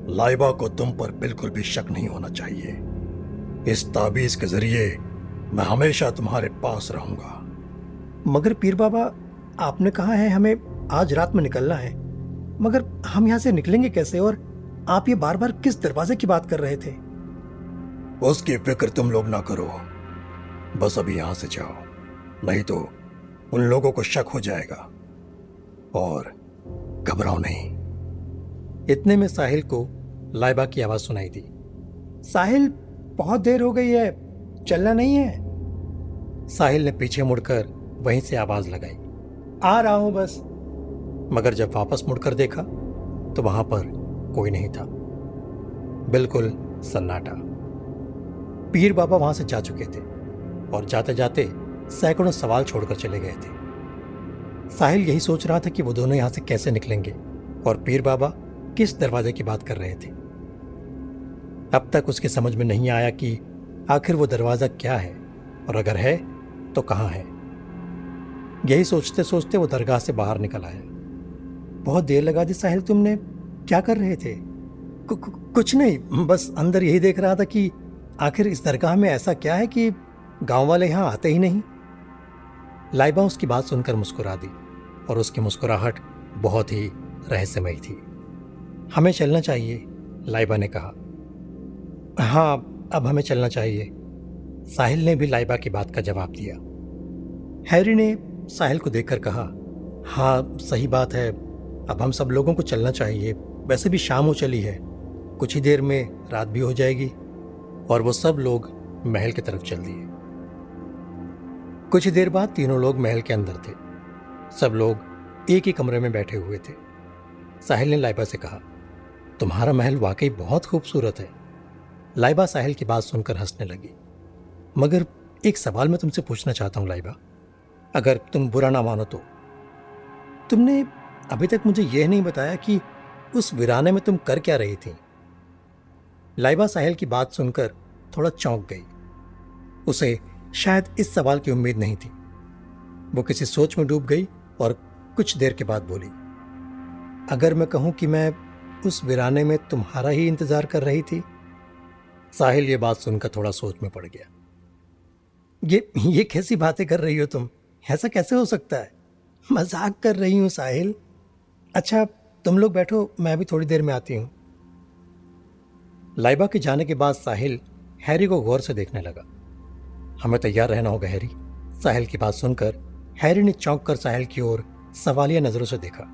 Speaker 1: लाइबा को तुम पर बिल्कुल भी शक नहीं होना चाहिए। इस ताबीज के ज़रिए मैं हमेशा तुम्हारे पास रहूँगा। मगर पीर बाबा आपने कहा है हमें आज रात में निकलना है। मगर हम यहाँ से निकलेंगे कैसे और आप ये बार बार किस दरवाजे की बात कर रहे थे? उसकी फ़िक्र तुम लोग ना करो। बस अभी यहाँ से जाओ। नहीं तो उन लोगों को शक हो जाएगा। और घबराओ नहीं। इतने में साहिल को लाइबा की आवाज़ सुनाई दी। साहिल बहुत देर हो गई है। चलना नहीं है। साहिल ने पीछे मुड़कर वहीं से आवाज़ लगाई। आ रहा हूँ बस। मगर जब वापस मुड़कर देखा तो वहाँ पर कोई नहीं था। बिल्कुल सन्नाटा। पीर बाबा वहाँ से जा चुके थे और जाते जाते सैकड़ों सवाल छोड़कर चले गए थे। साहिल यही सोच रहा था कि वो दोनों यहाँ से कैसे निकलेंगे और पीर बाबा किस दरवाजे की बात कर रहे थे। अब तक उसके समझ में नहीं आया कि आखिर वो दरवाज़ा क्या है और अगर है तो कहाँ है? यही सोचते सोचते वो दरगाह से बाहर निकल आया बहुत देर लगा दी साहिल तुमने क्या कर रहे थे? कु, कु, कुछ नहीं बस अंदर यही देख रहा था कि आखिर इस दरगाह में ऐसा क्या है कि गाँव वाले यहाँ आते ही नहीं। लाइबा उसकी बात सुनकर मुस्कुरा दी और उसकी मुस्कुराहट बहुत ही रहस्यमयी थी। हमें चलना चाहिए लाइबा ने कहा। हाँ अब हमें चलना चाहिए। साहिल ने भी लाइबा की बात का जवाब दिया। हैरी ने साहिल को देखकर कहा हाँ सही बात है। अब हम सब लोगों को चलना चाहिए। वैसे भी शाम हो चली है। कुछ ही देर में रात भी हो जाएगी। और वो सब लोग महल की तरफ़ चल दिए। कुछ ही देर बाद तीनों लोग महल के अंदर थे। सब लोग एक ही कमरे में बैठे हुए थे। साहिल ने लाइबा से कहा, तुम्हारा महल वाकई बहुत खूबसूरत है। लाइबा साहिल की बात सुनकर हंसने लगी। मगर एक सवाल मैं तुमसे पूछना चाहता हूँ, लाइबा। अगर तुम बुरा ना मानो तो। तुमने अभी तक मुझे यह नहीं बताया कि उस वीराने में तुम कर क्या रही थी। लाइबा साहिल की बात सुनकर थोड़ा चौंक गई। उसे शायद इस सवाल की उम्मीद नहीं थी। वो किसी सोच में डूब गई और कुछ देर के बाद बोली, अगर मैं कहूँ कि मैं उस वीराने में तुम्हारा ही इंतज़ार कर रही थी साहिल, ये बात सुनकर थोड़ा सोच में पड़ गया। ये ये कैसी बातें कर रही हो तुम? ऐसा कैसे हो सकता है? मज़ाक कर रही हूँ साहिल। अच्छा तुम लोग बैठो, मैं भी थोड़ी देर में आती हूँ। लाइबा के जाने के बाद साहिल हैरी को गौर से देखने लगा। हमें तैयार रहना होगा हैरी। साहिल की बात सुनकर हैरी ने चौंक कर साहिल की ओर सवालिया नज़रों से देखा।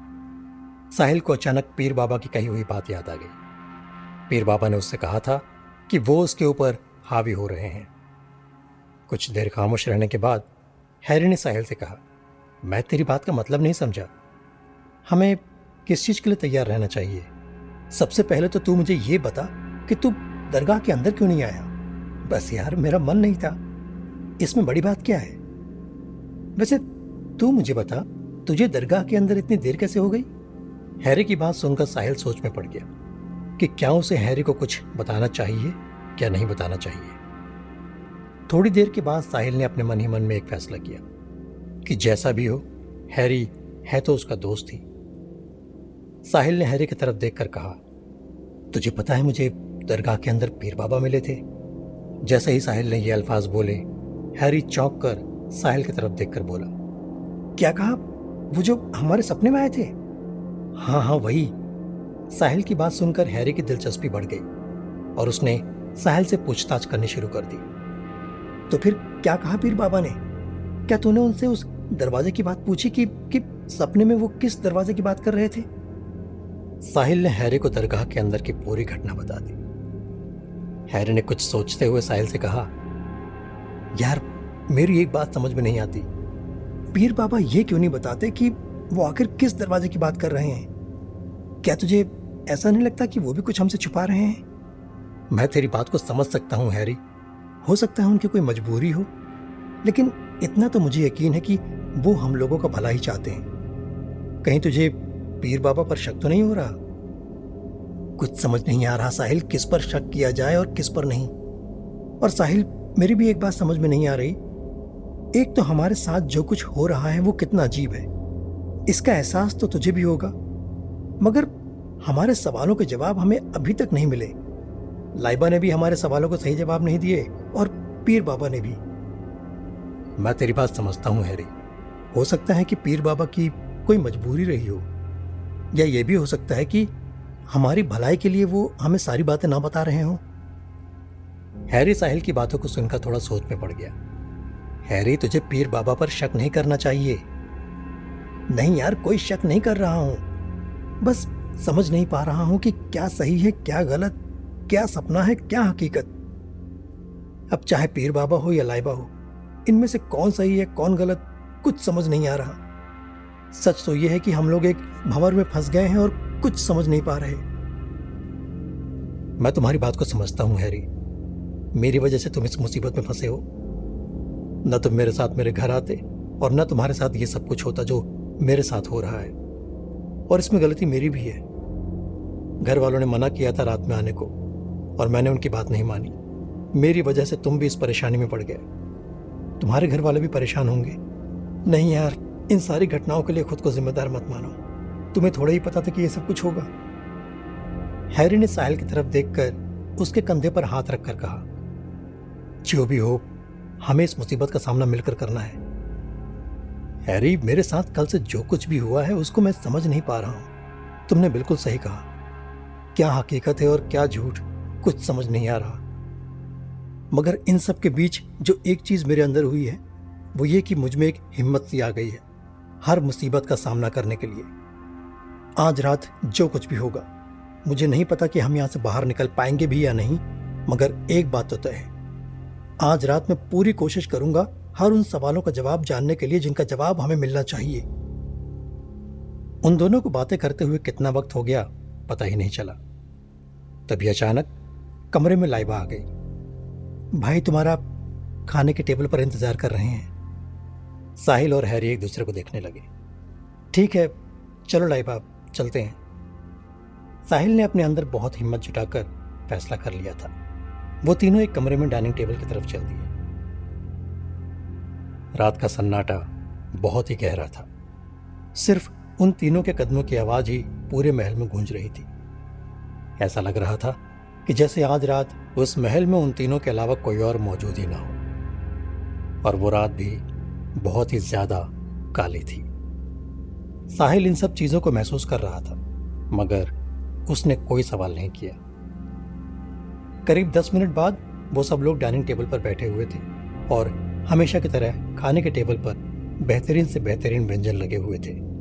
Speaker 1: साहिल को अचानक पीर बाबा की कही हुई बात याद आ गई। पीर बाबा ने उससे कहा था कि वो उसके ऊपर हावी हो रहे हैं। कुछ देर खामोश रहने के बाद हैरी ने साहिल से कहा, मैं तेरी बात का मतलब नहीं समझा। हमें किस चीज़ के लिए तैयार रहना चाहिए? सबसे पहले तो तू मुझे ये बता कि तू दरगाह के अंदर क्यों नहीं आया? बस यार, मेरा मन नहीं था। इसमें बड़ी बात क्या है? वैसे तू मुझे बता, तुझे दरगाह के अंदर इतनी देर कैसे हो गई? हैरी की बात सुनकर साहिल सोच में पड़ गया। कि क्या उसे हैरी को कुछ बताना चाहिए, क्या नहीं बताना चाहिए? थोड़ी देर के बाद साहिल ने अपने मन ही मन में एक फैसला किया कि जैसा भी हो, हैरी है तो उसका दोस्त ही। साहिल ने हैरी की तरफ़ देखकर कहा, तुझे पता है मुझे दरगाह के अंदर पीर बाबा मिले थे? जैसे ही साहिल ने ये अल्फाज बोले, हैरी चौंक कर साहिल की तरफ़ देखकर बोला, क्या कहा? वो जो हमारे सपने में आए थे? हाँ हाँ वही। साहिल की बात सुनकर हैरी की दिलचस्पी बढ़ गई और उसने साहिल से पूछताछ करनी शुरू कर दी। तो फिर क्या कहा पीर बाबा ने? क्या तूने उनसे उस दरवाजे की बात पूछी कि, कि सपने में वो किस दरवाजे की बात कर रहे थे? साहिल ने हैरी को दरगाह के अंदर की पूरी घटना बता दी। हैरी ने कुछ सोचते हुए साहिल से कहा यार मेरी एक बात समझ में नहीं आती। पीर बाबा ये क्यों नहीं बताते कि वो आखिर किस दरवाजे की बात कर रहे हैं? क्या तुझे ऐसा नहीं लगता कि वो भी कुछ हमसे छुपा रहे हैं? मैं तेरी बात को समझ सकता हूँ हैरी। हो सकता है उनकी कोई मजबूरी हो लेकिन इतना तो मुझे यकीन है कि वो हम लोगों का भला ही चाहते हैं। कहीं तुझे पीर बाबा पर शक तो नहीं हो रहा? कुछ समझ नहीं आ रहा साहिल किस पर शक किया जाए और किस पर नहीं। और साहिल मेरी भी एक बात समझ में नहीं आ रही। एक तो हमारे साथ जो कुछ हो रहा है वो कितना अजीब है। इसका एहसास तो तुझे भी होगा। मगर हमारे सवालों के जवाब हमें अभी तक नहीं मिले। लाइबा ने भी हमारे सवालों को सही जवाब नहीं दिए और पीर बाबा ने भी। मैं तेरी बात समझता हूँ, हैरी। हो सकता है कि पीर बाबा की कोई मजबूरी रही हो, या यह भी हो सकता है कि हमारी भलाई के लिए वो हमें सारी बातें ना बता रहे हों। हैरी साहिल की बातों को सुनकर थोड़ा सोच में पड़ गया। हैरी, तुझे पीर बाबा पर शक नहीं करना चाहिए। नहीं यार, कोई शक नहीं कर रहा हूँ। बस समझ नहीं पा रहा हूँ कि क्या सही है, क्या गलत, क्या सपना है, क्या हकीकत। अब चाहे पीर बाबा हो या लाइबा हो, इनमें से कौन सही है, कौन गलत, कुछ समझ नहीं आ रहा। सच तो यह है कि हम लोग एक भंवर में फंस गए हैं और कुछ समझ नहीं पा रहे। मैं तुम्हारी बात को समझता हूँ, हैरी। मेरी वजह से तुम इस मुसीबत में फंसे हो। न तुम मेरे साथ मेरे घर आते और न तुम्हारे साथ ये सब कुछ होता जो मेरे साथ हो रहा है। और इसमें गलती मेरी भी है। घर वालों ने मना किया था रात में आने को, और मैंने उनकी बात नहीं मानी। मेरी वजह से तुम भी इस परेशानी में पड़ गए। तुम्हारे घर वाले भी परेशान होंगे। नहीं यार, इन सारी घटनाओं के लिए खुद को जिम्मेदार मत मानो। तुम्हें थोड़ा ही पता था कि यह सब कुछ होगा। हैरी ने साहिल की तरफ़ देखकर उसके कंधे पर हाथ रखकर कहा, जो भी हो, हमें इस मुसीबत का सामना मिलकर करना है। हैरी, मेरे साथ कल से जो कुछ भी हुआ है, उसको मैं समझ नहीं पा रहा हूँ। तुमने बिल्कुल सही कहा। क्या हकीकत है और क्या झूठ? कुछ समझ नहीं आ रहा। मगर इन सब के बीच जो एक चीज़ मेरे अंदर हुई है, वो ये कि मुझमें एक हिम्मत सी आ गई है, हर मुसीबत का सामना करने के लिए। आज रात जो कुछ भी होगा, मुझे नहीं पता कि हम यहाँ से बाहर निकल पाएँगे भी या नहीं, मगर एक बात तो तय है। आज रात मैं पूरी कोशिश करूँगा हर उन सवालों का जवाब जानने के लिए जिनका जवाब हमें मिलना चाहिए। उन दोनों को बातें करते हुए कितना वक्त हो गया, पता ही नहीं चला। तभी अचानक कमरे में लाइबा आ गई। भाई, तुम्हारा खाने के टेबल पर इंतज़ार कर रहे हैं। साहिल और हैरी एक दूसरे को देखने लगे। ठीक है, चलो लाइबा, चलते हैं। साहिल ने अपने अंदर बहुत हिम्मत जुटाकर फैसला कर लिया था। वो तीनों एक कमरे में डाइनिंग टेबल की तरफ़ चल दिए। रात का सन्नाटा बहुत ही गहरा था। सिर्फ़ उन तीनों के कदमों की आवाज़ ही पूरे महल में गूंज रही थी। ऐसा लग रहा था कि जैसे आज रात उस महल में उन तीनों के अलावा कोई और मौजूद ही ना हो। और वो रात भी बहुत ही ज़्यादा काली थी। साहिल इन सब चीज़ों को महसूस कर रहा था, मगर उसने कोई सवाल नहीं किया। करीब दस मिनट बाद वो सब लोग डाइनिंग टेबल पर बैठे हुए थे और हमेशा की तरह खाने के टेबल पर बेहतरीन से बेहतरीन व्यंजन लगे हुए थे।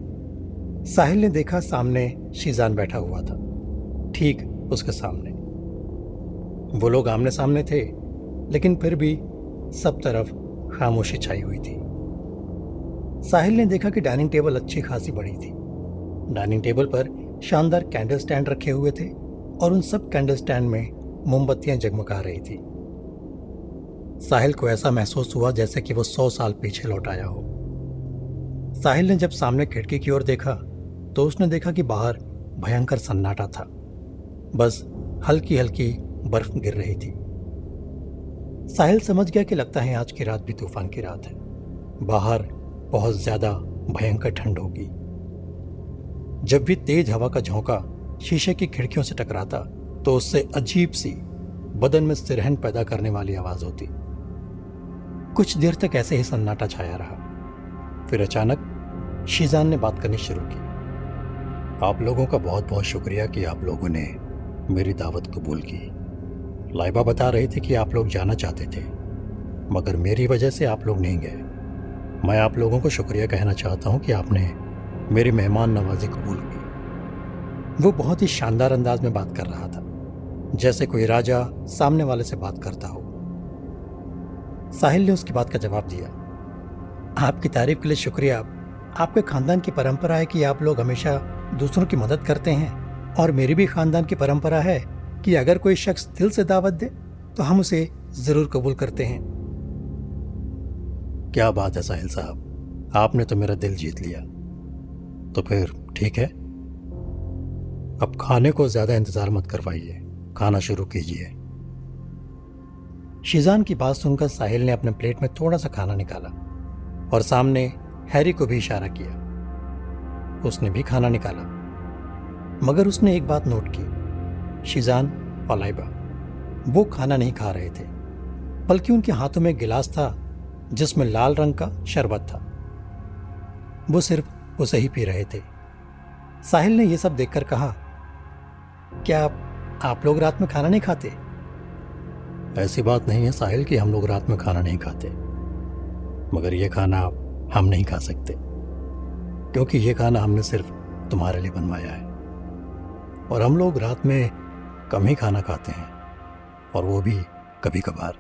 Speaker 1: साहिल ने देखा सामने शीजान बैठा हुआ था। ठीक उसके सामने। वो लोग आमने सामने थे, लेकिन फिर भी सब तरफ़ खामोशी छाई हुई थी। साहिल ने देखा कि डाइनिंग टेबल अच्छी खासी बड़ी थी। डाइनिंग टेबल पर शानदार कैंडल स्टैंड रखे हुए थे और उन सब कैंडल स्टैंड में मोमबत्तियाँ जगमगा रही थी। साहिल को ऐसा महसूस हुआ जैसे कि वो सौ साल पीछे लौट आया हो। साहिल ने जब सामने खिड़की की ओर देखा तो उसने देखा कि बाहर भयंकर सन्नाटा था। बस हल्की हल्की बर्फ़ गिर रही थी। साहिल समझ गया कि लगता है आज की रात भी तूफ़ान की रात है। बाहर बहुत ज़्यादा भयंकर ठंड होगी। जब भी तेज हवा का झोंका शीशे की खिड़कियों से टकराता तो उससे अजीब सी बदन में सिरहन पैदा करने वाली आवाज़ होती। कुछ देर तक ऐसे ही सन्नाटा छाया रहा। फिर अचानक शीजान ने बात करनी शुरू की। आप लोगों का बहुत बहुत शुक्रिया कि आप लोगों ने मेरी दावत कबूल की। लाइबा बता रही थी कि आप लोग जाना चाहते थे, मगर मेरी वजह से आप लोग नहीं गए। मैं आप लोगों को शुक्रिया कहना चाहता हूँ कि आपने मेरी मेहमान नवाजी कबूल की। वो बहुत ही शानदार अंदाज में बात कर रहा था, जैसे कोई राजा सामने वाले से बात करता हो। साहिल ने उसकी बात का जवाब दिया। आपकी तारीफ़ के लिए शुक्रिया। आपके खानदान की परंपरा है कि आप लोग हमेशा दूसरों की मदद करते हैं। और मेरी भी खानदान की परंपरा है कि अगर कोई शख्स दिल से दावत दे तो हम उसे ज़रूर कबूल करते हैं। क्या बात है साहिल साहब? आपने तो मेरा दिल जीत लिया। तो फिर ठीक है? अब खाने को ज़्यादा इंतज़ार मत करवाइए। खाना शुरू कीजिए। शीजान की बात सुनकर साहिल ने अपने प्लेट में थोड़ा सा खाना निकाला और सामने हैरी को भी इशारा किया। उसने भी खाना निकाला। मगर उसने एक बात नोट की। शीजान और लाइबा, वो खाना नहीं खा रहे थे, बल्कि उनके हाथों में गिलास था जिसमें लाल रंग का शरबत था। वो सिर्फ़ उसे ही पी रहे थे। साहिल ने यह सब देखकर कहा, क्या आप लोग रात में खाना नहीं खाते? ऐसी बात नहीं है साहिल कि हम लोग रात में खाना नहीं खाते। मगर यह खाना हम नहीं खा सकते। क्योंकि यह खाना हमने सिर्फ़ तुम्हारे लिए बनवाया है। और हम लोग रात में कम ही खाना खाते हैं, और वो भी कभी कभार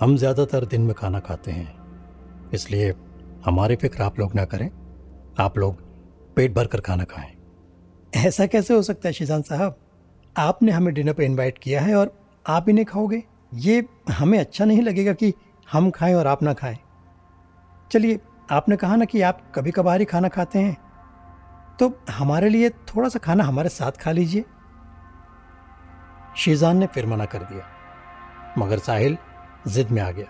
Speaker 1: हम ज़्यादातर दिन में खाना खाते हैं। इसलिए हमारी फ़िक्र आप लोग ना करें। आप लोग पेट भर कर खाना खाएँ। ऐसा कैसे हो सकता है शिजान साहब? आपने हमें डिनर पर इनवाइट किया है और आप इन्हें खाओगे? ये हमें अच्छा नहीं लगेगा कि हम खाएँ और आप ना खाएँ। चलिए, आपने कहा ना कि आप कभी कभार ही खाना खाते हैं। तो हमारे लिए थोड़ा सा खाना हमारे साथ खा लीजिए। शीजान ने फिर मना कर दिया, मगर साहिल जिद में आ गया।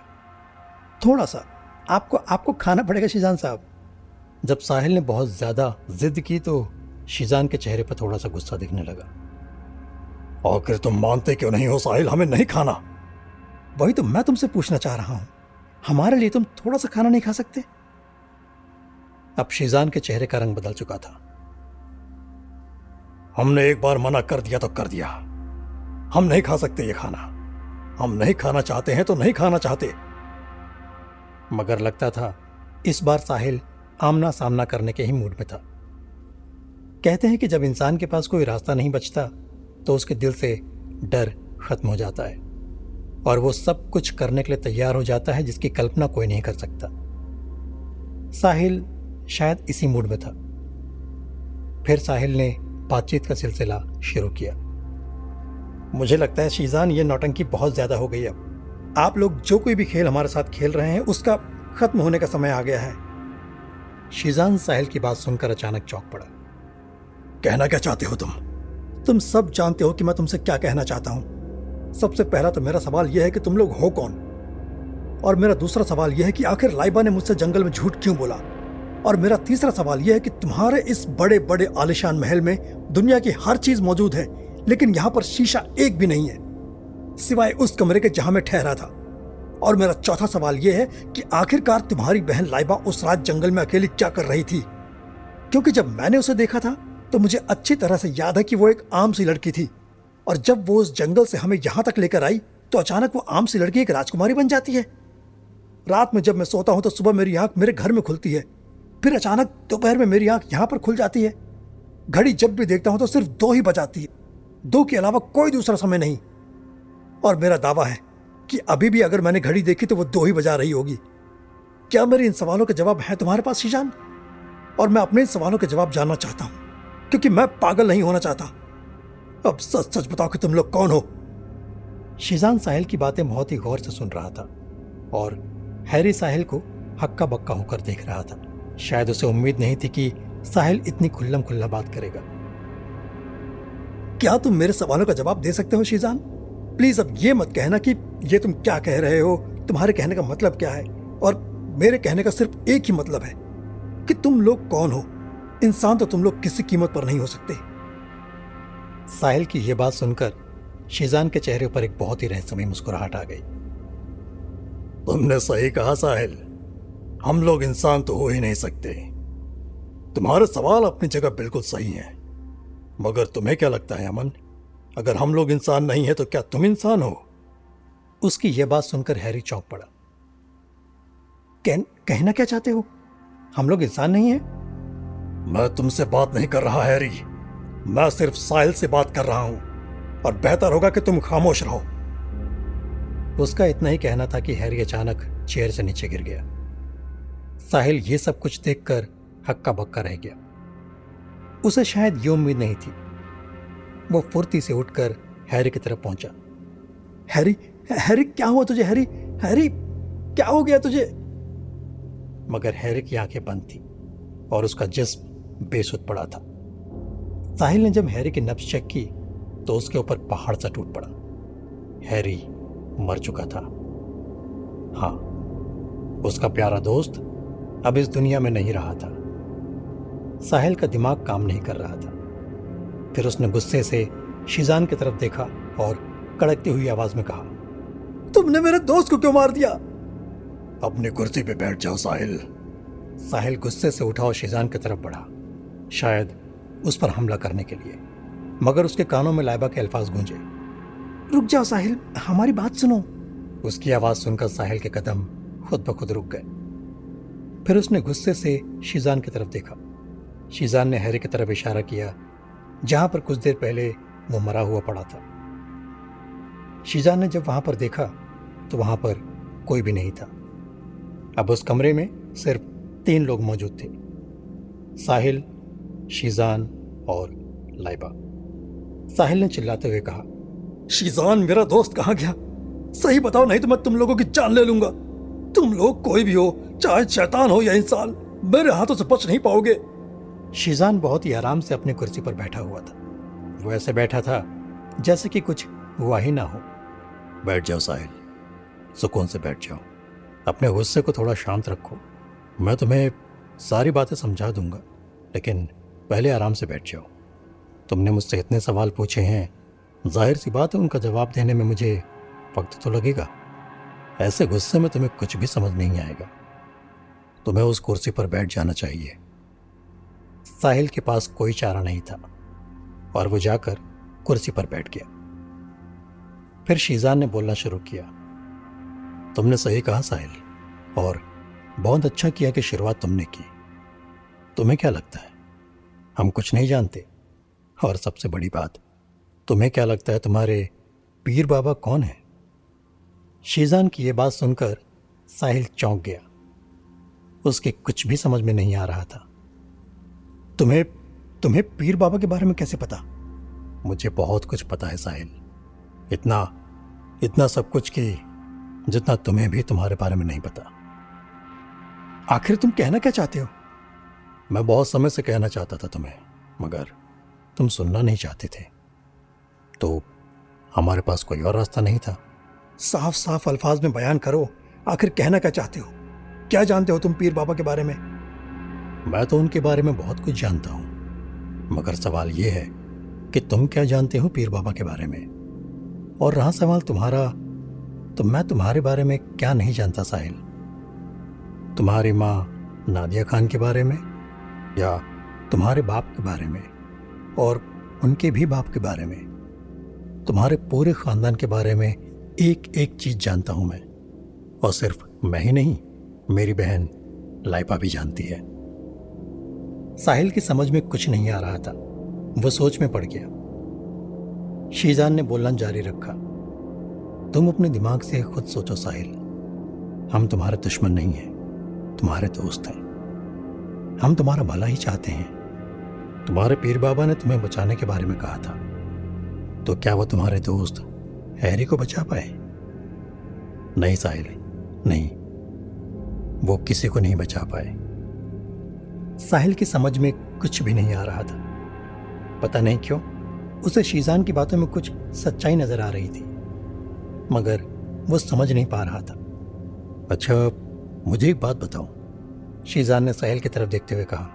Speaker 1: थोड़ा सा आपको आपको खाना पड़ेगा शीजान साहब। जब साहिल ने बहुत ज़्यादा जिद की तो शीजान के चेहरे पर थोड़ा सा गुस्सा दिखने लगा। आखिर तुम मानते क्यों नहीं हो साहिल? हमें नहीं खाना। वही तो मैं तुमसे पूछना चाह रहा हूँ। हमारे लिए तुम थोड़ा सा खाना नहीं खा सकते? अब शीजान के चेहरे का रंग बदल चुका था। हमने एक बार मना कर दिया तो कर दिया। हम नहीं खा सकते ये खाना। हम नहीं खाना चाहते हैं तो नहीं खाना चाहते। मगर लगता था, इस बार साहिल आमना सामना करने के ही मूड में था। कहते हैं कि जब इंसान के पास कोई रास्ता नहीं बचता तो उसके दिल से डर खत्म हो जाता है। और वो सब कुछ करने के लिए तैयार हो जाता है, जिसकी कल्पना कोई नहीं कर सकता। साहिल शायद इसी मूड में था। फिर साहिल ने बातचीत का सिलसिला शुरू किया। मुझे लगता है शीजान, ये नौटंकी बहुत ज़्यादा हो गई अब आप लोग जो कोई भी खेल हमारे साथ खेल रहे हैं, उसका खत्म होने का समय आ गया है। शीजान साहिल की बात सुनकर अचानक चौंक पड़ा। कहना क्या चाहते हो तुम? तुम सब जानते हो कि मैं तुमसे क्या कहना चाहता हूँ। सबसे पहला तो मेरा सवाल यह है कि तुम लोग हो कौन? और मेरा दूसरा सवाल यह है कि आखिर लाइबा ने मुझसे जंगल में झूठ क्यों बोला? और मेरा तीसरा सवाल यह है कि तुम्हारे इस बड़े बड़े आलिशान महल में दुनिया की हर चीज़ मौजूद है, लेकिन यहाँ पर शीशा एक भी नहीं है, सिवाय उस कमरे के जहाँ मैं ठहरा था। और मेरा चौथा सवाल यह है कि आखिरकार तुम्हारी बहन लाइबा उस रात जंगल में अकेली क्या कर रही थी? क्योंकि जब मैंने उसे देखा था तो मुझे अच्छी तरह से याद है कि वो एक आम सी लड़की थी। और जब वो उस जंगल से हमें यहाँ तक लेकर आई तो अचानक वो आम सी लड़की एक राजकुमारी बन जाती है। रात में जब मैं सोता हूँ तो सुबह मेरी आँख मेरे घर में खुलती है। फिर अचानक दोपहर में मेरी आँख यहाँ पर खुल जाती है। घड़ी जब भी देखता हूँ तो सिर्फ़ दो ही बजाती है। दो के अलावा कोई दूसरा समय नहीं। और मेरा दावा है कि अभी भी अगर मैंने घड़ी देखी तो वो दो ही बजा रही होगी। क्या मेरे इन सवालों के जवाब हैं तुम्हारे पास, शीजान? और मैं अपने इन सवालों के जवाब जानना चाहता हूँ। क्योंकि मैं पागल नहीं होना चाहता। अब सच सच बताओ कि तुम लोग कौन हो? शीजान साहिल की बातें बहुत ही गौर से सुन रहा था और हैरी साहिल को हक्का बक्का होकर देख रहा था। शायद उसे उम्मीद नहीं थी कि साहिल इतनी खुल्लम खुल्ला बात करेगा। क्या तुम मेरे सवालों का जवाब दे सकते हो शीजान? प्लीज़ अब ये मत कहना कि ये तुम क्या कह रहे हो? तुम्हारे कहने का मतलब क्या है? और मेरे कहने का सिर्फ़ एक ही मतलब है कि तुम लोग कौन हो? इंसान तो तुम लोग किसी कीमत पर नहीं हो सकते। साहिल की यह बात सुनकर शीजान के चेहरे पर एक बहुत ही रहस्यमय मुस्कुराहट आ गई। तुमने सही कहा साहिल हम लोग इंसान तो हो ही नहीं सकते। तुम्हारे सवाल अपनी जगह बिल्कुल सही हैं मगर तुम्हें क्या लगता है अमन? अगर हम लोग इंसान नहीं है तो क्या तुम इंसान हो? उसकी यह बात सुनकर हैरी चौंक पड़ा। कह, कहना क्या चाहते हो? हम लोग इंसान नहीं है? मैं तुमसे बात नहीं कर रहा, हैरी। मैं सिर्फ़ साहिल से बात कर रहा हूँ, और बेहतर होगा कि तुम खामोश रहो। उसका इतना ही कहना था कि हैरी अचानक चेयर से नीचे गिर गया। साहिल ये सब कुछ देखकर हक्का बक्का रह गया। उसे शायद ये उम्मीद नहीं थी। वो फुर्ती से उठकर हैरी की तरफ़ पहुँचा। हैरी हैरी, क्या हुआ तुझे, हैरी? हैरी, क्या हो गया तुझे? मगर हैरी की आँखें बंद थी, और उसका जिस्म बेसुध पड़ा था। साहिल ने जब हैरी की नब्ज चेक की तो उसके ऊपर पहाड़ सा टूट पड़ा। हैरी मर चुका था। हाँ उसका प्यारा दोस्त अब इस दुनिया में नहीं रहा था। साहिल का दिमाग काम नहीं कर रहा था। फिर उसने गुस्से से शिजान की तरफ़ देखा और कड़कती हुई आवाज़ में कहा, तुमने मेरे दोस्त को क्यों मार दिया? अपनी कुर्सी पे बैठ जाओ साहिल। साहिल गुस्से से उठा और शिजान की तरफ़ बढ़ा। शायद उस पर हमला करने के लिए। मगर उसके कानों में लाइबा के अल्फाज गूंजे। रुक जाओ साहिल हमारी बात सुनो। उसकी आवाज़ सुनकर साहिल के कदम खुद ब खुद रुक गए। फिर उसने गुस्से से शीजान की तरफ़ देखा। शीजान ने हैरी की तरफ़ इशारा किया जहाँ पर कुछ देर पहले वो मरा हुआ पड़ा था। शीजान ने जब वहाँ पर देखा तो वहाँ पर कोई भी नहीं था। अब उस कमरे में सिर्फ़ तीन लोग मौजूद थे। साहिल शीजान और लाइबा। साहिल ने चिल्लाते हुए कहा, शीजान मेरा दोस्त कहाँ गया? सही बताओ, नहीं तो मैं तुम लोगों की जान ले लूँगा। तुम लोग कोई भी हो, चाहे शैतान हो या इंसान, मेरे हाथों से बच नहीं पाओगे। शीजान बहुत ही आराम से अपनी कुर्सी पर बैठा हुआ था। वो ऐसे बैठा था, जैसे कि कुछ हुआ ही ना हो। बैठ जाओ साहिल, सुकून से बैठ जाओ। अपने गुस्से को थोड़ा शांत रखो। मैं तुम्हें सारी बातें समझा दूँगा, लेकिन पहले आराम से बैठ जाओ। तुमने मुझसे इतने सवाल पूछे हैं। ज़ाहिर सी बात है, उनका जवाब देने में मुझे वक्त तो लगेगा। ऐसे गुस्से में तुम्हें कुछ भी समझ नहीं आएगा। तुम्हें उस कुर्सी पर बैठ जाना चाहिए। साहिल के पास कोई चारा नहीं था और वो जाकर कुर्सी पर बैठ गया। फिर शीजान ने बोलना शुरू किया। तुमने सही कहा साहिल और बहुत अच्छा किया कि शुरुआत तुमने की। तुम्हें क्या लगता है? हम कुछ नहीं जानते। और सबसे बड़ी बात, तुम्हें क्या लगता है तुम्हारे पीर बाबा कौन है? शीजान की यह बात सुनकर साहिल चौंक गया। उसके कुछ भी समझ में नहीं आ रहा था। तुम्हें तुम्हें पीर बाबा के बारे में कैसे पता? मुझे बहुत कुछ पता है साहिल। इतना इतना सब कुछ कि जितना तुम्हें भी तुम्हारे बारे में नहीं पता। आखिर तुम कहना क्या चाहते हो? मैं बहुत समय से कहना चाहता था तुम्हें मगर तुम सुनना नहीं चाहते थे। तो हमारे पास कोई और रास्ता नहीं था। साफ़ साफ़ अल्फाज में बयान करो आखिर कहना क्या चाहते हो? क्या जानते हो तुम पीर बाबा के बारे में? मैं तो उनके बारे में बहुत कुछ जानता हूँ मगर सवाल यह है कि तुम क्या जानते हो पीर बाबा के बारे में? और रहा सवाल तुम्हारा तो मैं तुम्हारे बारे में क्या नहीं जानता साहिल? तुम्हारी माँ नादिया खान के बारे में? या तुम्हारे बाप के बारे में और उनके भी बाप के बारे में, तुम्हारे पूरे खानदान के बारे में एक एक चीज़ जानता हूँ मैं। और सिर्फ़ मैं ही नहीं, मेरी बहन लाइपा भी जानती है। साहिल की समझ में कुछ नहीं आ रहा था। वो सोच में पड़ गया। शीजान ने बोलना जारी रखा, तुम अपने दिमाग से खुद सोचो साहिल। हम तुम्हारे दुश्मन नहीं हैं, तुम्हारे दोस्त हैं। हम तुम्हारा भला ही चाहते हैं। तुम्हारे पीर बाबा ने तुम्हें बचाने के बारे में कहा था। तो क्या वो तुम्हारे दोस्त हैरी को बचा पाए? नहीं साहिल, नहीं। वो किसी को नहीं बचा पाए। साहिल की समझ में कुछ भी नहीं आ रहा था। पता नहीं क्यों, उसे शीजान की बातों में कुछ सच्चाई नज़र आ रही थी। मगर वो समझ नहीं पा रहा था। अच्छा मुझे एक बात बताओ। शीजान ने साहिल की तरफ़ देखते हुए कहा,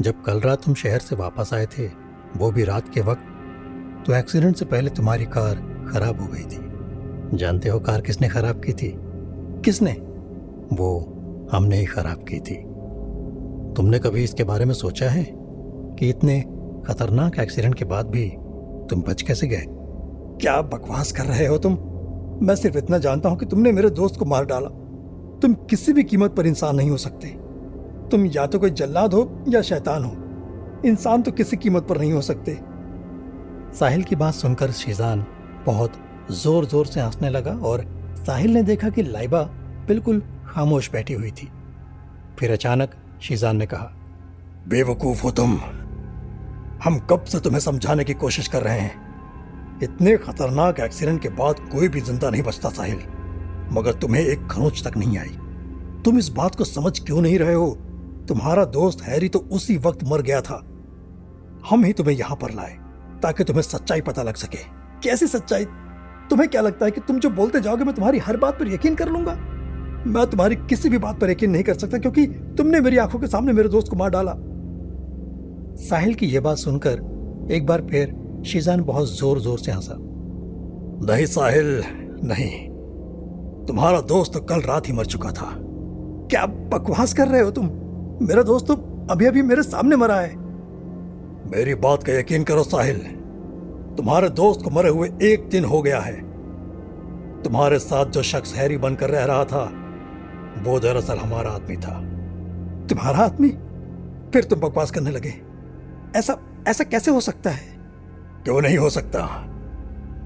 Speaker 1: जब कल रात तुम शहर से वापस आए थे, वो भी रात के वक्त तो एक्सीडेंट से पहले तुम्हारी कार खराब हो गई थी। जानते हो कार किसने खराब की थी? किसने? वो हमने ही खराब की थी। तुमने कभी इसके बारे में सोचा है कि इतने खतरनाक एक्सीडेंट के बाद भी तुम बच कैसे गए? क्या बकवास कर रहे हो तुम? मैं सिर्फ़ इतना जानता हूँ कि तुमने मेरे दोस्त को मार डाला। तुम किसी भी कीमत पर इंसान नहीं हो सकते। तुम या तो कोई जल्लाद हो या शैतान हो। इंसान तो किसी कीमत पर नहीं हो सकते। साहिल की बात सुनकर शीजान बहुत ज़ोर ज़ोर से हंसने लगा और साहिल ने देखा कि लाइबा बिल्कुल खामोश बैठी हुई थी। फिर अचानक शीजान ने कहा, बेवकूफ़ हो तुम। हम कब से तुम्हें समझाने की कोशिश कर रहे हैं? इतने खतरनाक एक्सीडेंट के बाद कोई भी ज़िंदा नहीं बचता साहिल। मगर तुम्हें एक खरोच तक नहीं आई। तुम इस बात को समझ क्यों नहीं रहे हो? तुम्हारा दोस्त हैरी तो उसी वक्त मर गया था। हम ही तुम्हें यहाँ पर लाए, ताकि तुम्हें सच्चाई पता लग सके। कैसी सच्चाई? तुम्हें क्या लगता है कि तुम जो बोलते जाओगे, मैं तुम्हारी हर बात पर यकीन कर लूँगा? मैं तुम्हारी किसी भी बात पर यकीन नहीं कर सकता, क्योंकि तुमने मेरी आँखों के सामने मेरे दोस्त को मार डाला। साहिल की यह बात सुनकर एक बार फिर शीजान बहुत ज़ोर ज़ोर से हंसा। नहीं साहिल, नहीं। तुम्हारा दोस्त तो कल रात ही मर चुका था। क्या बकवास कर रहे हो तुम? मेरा दोस्त तो अभी अभी मेरे सामने मरा है। मेरी बात का यकीन करो साहिल। तुम्हारे दोस्त को मरे हुए एक दिन हो गया है। तुम्हारे साथ जो शख्स हैरी बनकर रह रहा था वो दरअसल हमारा आदमी था। तुम्हारा आदमी? फिर तुम बकवास करने लगे। ऐसा ऐसा कैसे हो सकता है? क्यों नहीं हो सकता?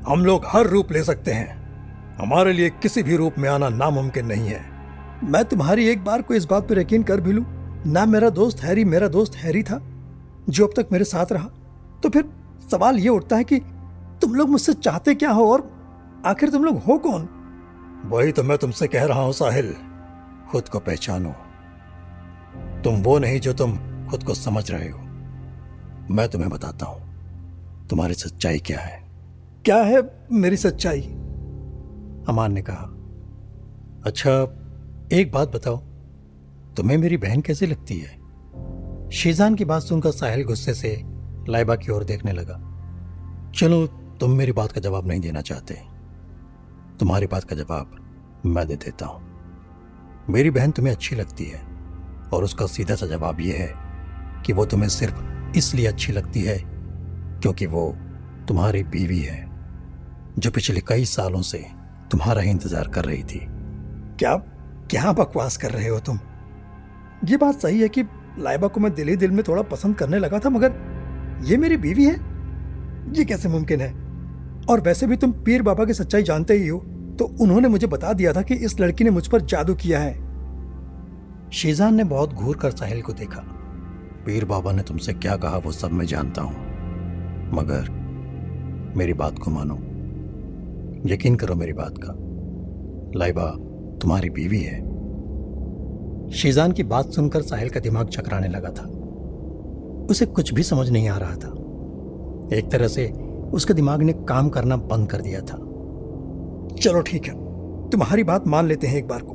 Speaker 1: हम लोग हर रूप ले सकते हैं। हमारे लिए किसी भी रूप में आना नामुमकिन नहीं है। मैं तुम्हारी एक बार को इस बात पर यकीन कर भी लू ना मेरा दोस्त हैरी मेरा दोस्त हैरी था जो अब तक मेरे साथ रहा। तो फिर सवाल ये उठता है कि तुम लोग मुझसे चाहते क्या हो और आखिर तुम लोग हो कौन? वही तो मैं तुमसे कह रहा हूँ साहिल खुद को पहचानो। तुम वो नहीं जो तुम खुद को समझ रहे हो। मैं तुम्हें बताता हूँ तुम्हारी सच्चाई क्या है। क्या है मेरी सच्चाई? अमान ने कहा अच्छा एक बात बताओ तुम्हें मेरी बहन कैसी लगती है? शीजान की बात सुनकर साहिल गुस्से से लाइबा की ओर देखने लगा। चलो, तुम मेरी बात का जवाब नहीं देना चाहते। तुम्हारी बात का जवाब मैं दे देता हूँ। मेरी बहन तुम्हें अच्छी लगती है और उसका सीधा सा जवाब यह है कि वो तुम्हें सिर्फ़ इसलिए अच्छी लगती है क्योंकि वो तुम्हारी बीवी है, जो पिछले कई सालों से तुम्हारा ही इंतज़ार कर रही थी। क्या क्या बकवास कर रहे हो तुम? ये बात सही है कि लाइबा को मैं दिल ही दिल में थोड़ा पसंद करने लगा था, मगर ये मेरी बीवी है। ये कैसे मुमकिन है? और वैसे भी तुम पीर बाबा की सच्चाई जानते ही हो तो उन्होंने मुझे बता दिया था कि इस लड़की ने मुझ पर जादू किया है। शीजान ने बहुत घूर कर साहिल को देखा। पीर बाबा ने तुमसे क्या कहा वो सब मैं जानता हूँ। मगर मेरी बात को मानो। यकीन करो मेरी बात का। लाइबा तुम्हारी बीवी है। शीजान की बात सुनकर साहिल का दिमाग चकराने लगा था। उसे कुछ भी समझ नहीं आ रहा था। एक तरह से उसके दिमाग ने काम करना बंद कर दिया था। चलो ठीक है, तुम्हारी बात मान लेते हैं एक बार को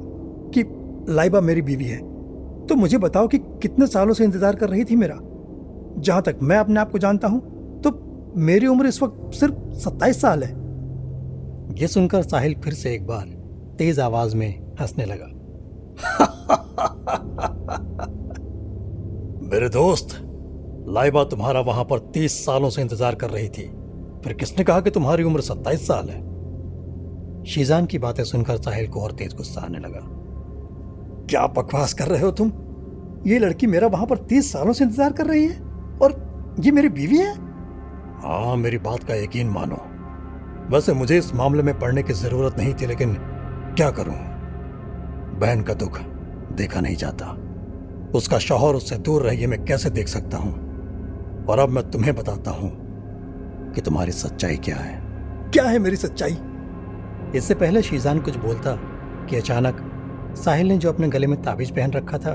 Speaker 1: कि लाइबा मेरी बीवी है। तो मुझे बताओ कि कितने सालों से इंतज़ार कर रही थी मेरा? जहाँ तक मैं अपने आप को जानता हूँ तो मेरी उम्र इस वक्त सिर्फ़ सत्ताईस साल है। यह सुनकर साहिल फिर से एक बार तेज आवाज़ में हंसने लगा। मेरे दोस्त, लाइबा तुम्हारा वहाँ पर तीस सालों से इंतज़ार कर रही थी। फिर किसने कहा कि तुम्हारी उम्र सत्ताईस साल है? शीजान की बातें सुनकर साहिल को और तेज गुस्सा आने लगा। क्या बकवास कर रहे हो तुम? ये लड़की मेरा वहाँ पर तीस सालों से इंतज़ार कर रही है, और ये मेरी बीवी है? हाँ मेरी बात का यकीन मानो। वैसे मुझे इस मामले में पढ़ने की ज़रूरत नहीं थी, लेकिन क्या करूँ? बहन का दुख। देखा नहीं जाता। उसका शौहर उससे दूर रहिए मैं कैसे देख सकता हूँ? और अब मैं तुम्हें बताता हूँ कि तुम्हारी सच्चाई क्या है। क्या है मेरी सच्चाई? इससे पहले शीजान कुछ बोलता कि अचानक साहिल ने जो अपने गले में ताबीज पहन रखा था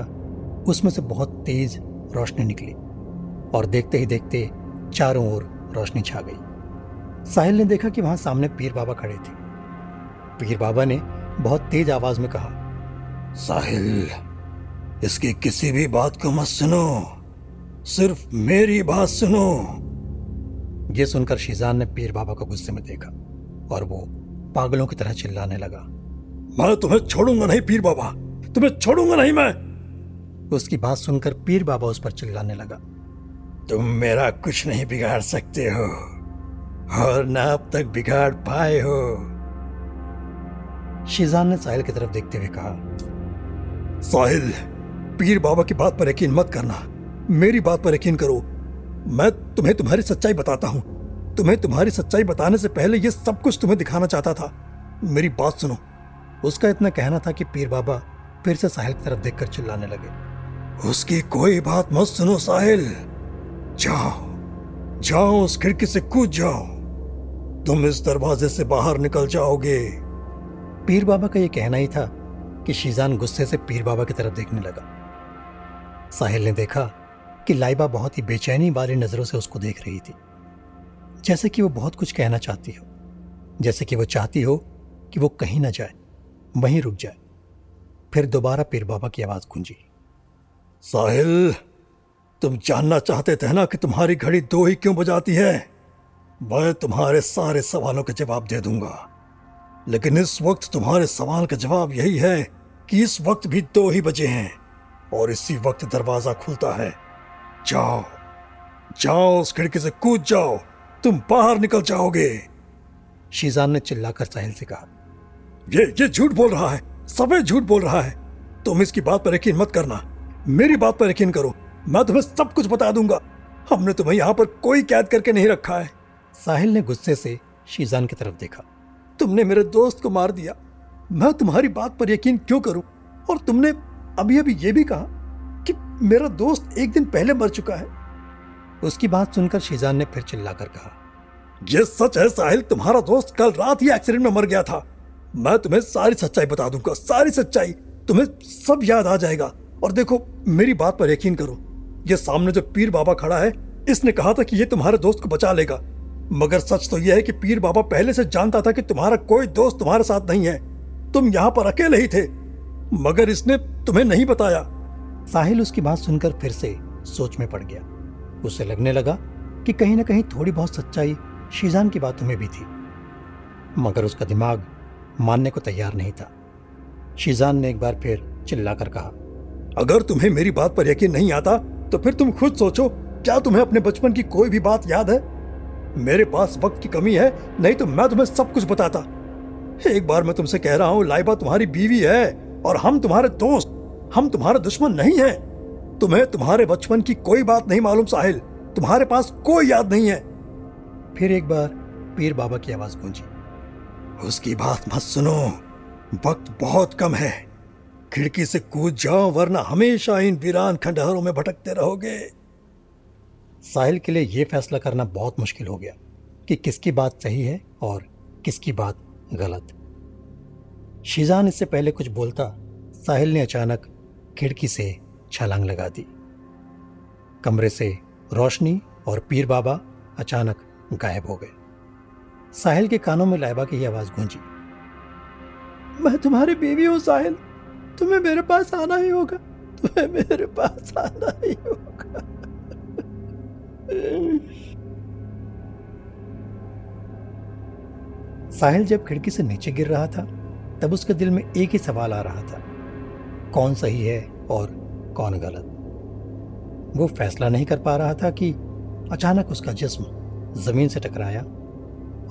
Speaker 1: उसमें से बहुत तेज रोशनी निकली और देखते ही देखते चारों ओर रोशनी छा गई। साहिल ने देखा कि वहाँ सामने पीर बाबा खड़े थे। पीर बाबा ने बहुत तेज आवाज़ में कहा साहिल, इसकी किसी भी बात को मत सुनो। सिर्फ़ मेरी बात सुनो। ये सुनकर शीजान ने पीर बाबा को गुस्से में देखा और वो पागलों की तरह चिल्लाने लगा। मैं तुम्हें छोड़ूँगा नहीं पीर बाबा। तुम्हें छोड़ूँगा नहीं मैं। उसकी बात सुनकर पीर बाबा उस पर चिल्लाने लगा। तुम मेरा कुछ नहीं बिगाड़ सकते हो, और ना अब तक बिगाड़ पाए हो। शीजान ने साहिल की तरफ़ देखते हुए कहा साहिल, पीर बाबा की बात पर यकीन मत करना। मेरी बात पर यकीन करो। मैं तुम्हें तुम्हारी सच्चाई बताता हूँ। तुम्हें तुम्हारी सच्चाई बताने से पहले यह सब कुछ तुम्हें दिखाना चाहता था। मेरी बात सुनो। उसका इतना कहना था कि पीर बाबा फिर से साहिल की तरफ़ देखकर चिल्लाने लगे। उसकी कोई बात मत सुनो साहिल। जाओ। जाओ उस खिड़की से कूद जाओ। तुम इस दरवाजे से बाहर निकल जाओगे।
Speaker 2: पीर बाबा का यह कहना ही था कि शीजान गुस्से से पीर बाबा की तरफ़ देखने लगा। साहिल ने देखा कि लाइबा बहुत ही बेचैनी वाली नज़रों से उसको देख रही थी। जैसे कि वो बहुत कुछ कहना चाहती हो। जैसे कि वो चाहती हो कि वो कहीं ना जाए, वहीं रुक जाए। फिर दोबारा पीर बाबा की आवाज़ गूंजी।
Speaker 1: साहिल, तुम जानना चाहते थे ना कि तुम्हारी घड़ी दो ही क्यों बजाती है? मैं तुम्हारे सारे सवालों के जवाब दे दूँगा। लेकिन इस वक्त तुम्हारे सवाल का जवाब यही है कि इस वक्त भी दो ही बजे हैं और इसी वक्त दरवाज़ा खुलता है। जाओ जाओ उस खिड़की से कूद जाओ तुम बाहर निकल जाओगे।
Speaker 2: शीजान ने चिल्लाकर साहिल से कहा
Speaker 1: ये ये झूठ बोल रहा है सफ़ेद झूठ बोल रहा है। तुम इसकी बात पर यकीन मत करना मेरी बात पर यकीन करो मैं तुम्हें सब कुछ बता दूँगा। हमने तुम्हें यहाँ पर कोई कैद करके नहीं रखा है।
Speaker 2: साहिल ने गुस्से से शीजान की तरफ़ देखा।
Speaker 1: तुमने मेरे दोस्त को मार दिया मैं तुम्हारी बात पर यकीन क्यों करूँ? और तुमने अभी अभी ये भी कहा कि मेरा दोस्त एक दिन पहले मर चुका है।
Speaker 2: उसकी बात सुनकर शीजान ने फिर चिल्लाकर कहा
Speaker 1: यह सच है साहिल, तुम्हारा दोस्त कल रात ही एक्सीडेंट में मर गया था। मैं तुम्हें सारी सच्चाई बता दूँगा, सारी सच्चाई। तुम्हें सब याद आ जाएगा। और देखो, मेरी बात पर यकीन करो, ये सामने जो पीर बाबा खड़ा है, इसने कहा था कि ये तुम्हारे दोस्त को बचा लेगा। मगर सच तो यह है कि पीर बाबा पहले से जानता था कि तुम्हारा कोई दोस्त तुम्हारे साथ नहीं है। तुम यहाँ पर अकेले ही थे। मगर इसने तुम्हें नहीं बताया।
Speaker 2: साहिल उसकी बात सुनकर फिर से सोच में पड़ गया। उसे लगने लगा कि कहीं ना कहीं थोड़ी बहुत सच्चाई शीजान की बातों में भी थी। मगर उसका दिमाग मानने को तैयार नहीं था। शीजान ने एक बार फिर चिल्लाकर कहा
Speaker 1: अगर तुम्हें मेरी बात पर यकीन नहीं आता तो फिर तुम खुद सोचो क्या तुम्हें अपने बचपन की कोई भी बात याद है? मेरे पास वक्त की कमी है नहीं तो मैं तुम्हें सब कुछ बताता। एक बार मैं तुमसे कह रहा हूँ, लाइबा तुम्हारी बीवी है और हम तुम्हारे दोस्त, हम तुम्हारे दुश्मन नहीं है। तुम्हें तुम्हारे बचपन की कोई बात नहीं मालूम साहिल, तुम्हारे पास कोई याद नहीं है।
Speaker 2: फिर एक बार पीर बाबा की आवाज़ गूंजी,
Speaker 1: उसकी बात मत सुनो, वक्त बहुत कम है। खिड़की से कूद जाओ, वरना हमेशा इन वीरान खंडहरों में भटकते रहोगे।
Speaker 2: साहिल के लिए यह फैसला करना बहुत मुश्किल हो गया कि किसकी बात सही है और किसकी बात गलत। शीजान इससे पहले कुछ बोलता, साहिल ने अचानक खिड़की से छलांग लगा दी। कमरे से रोशनी और पीर बाबा अचानक गायब हो गए। साहिल के कानों में लाइबा की आवाज़ गूंजी।
Speaker 1: मैं तुम्हारी बीवी हूँ साहिल। तुम्हें मेरे पास आना ही होगा। तुम्हें मेरे पास आना ही होगा।
Speaker 2: साहिल जब खिड़की से नीचे गिर रहा था, तब उसके दिल में एक ही सवाल आ रहा था, कौन सही है और कौन गलत? वो फैसला नहीं कर पा रहा था कि अचानक उसका जिस्म ज़मीन से टकराया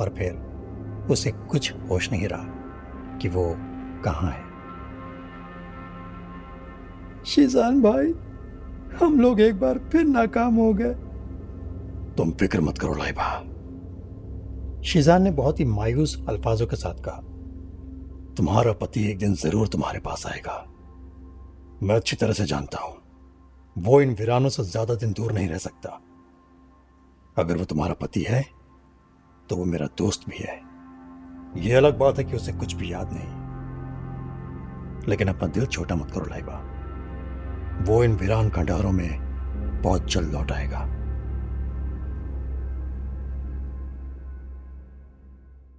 Speaker 2: और फिर उसे कुछ होश नहीं रहा कि वो कहाँ है।
Speaker 1: शीजान भाई, हम लोग एक बार फिर नाकाम हो गए।
Speaker 3: तुम फ़िक्र मत करो, लाइबा।
Speaker 2: शीजान ने बहुत ही मायूस अल्फाजों के साथ कहा,
Speaker 3: तुम्हारा पति एक दिन ज़रूर तुम्हारे पास आएगा। मैं अच्छी तरह से जानता हूँ। वो इन वीरानों से ज़्यादा दिन दूर नहीं रह सकता। अगर वो तुम्हारा पति है तो वो मेरा दोस्त भी है। ये अलग बात है कि उसे कुछ भी याद नहीं। लेकिन अपना दिल छोटा मत करो, लाइबा। वो इन वीरान खंडहरों में बहुत जल्द लौट आएगा।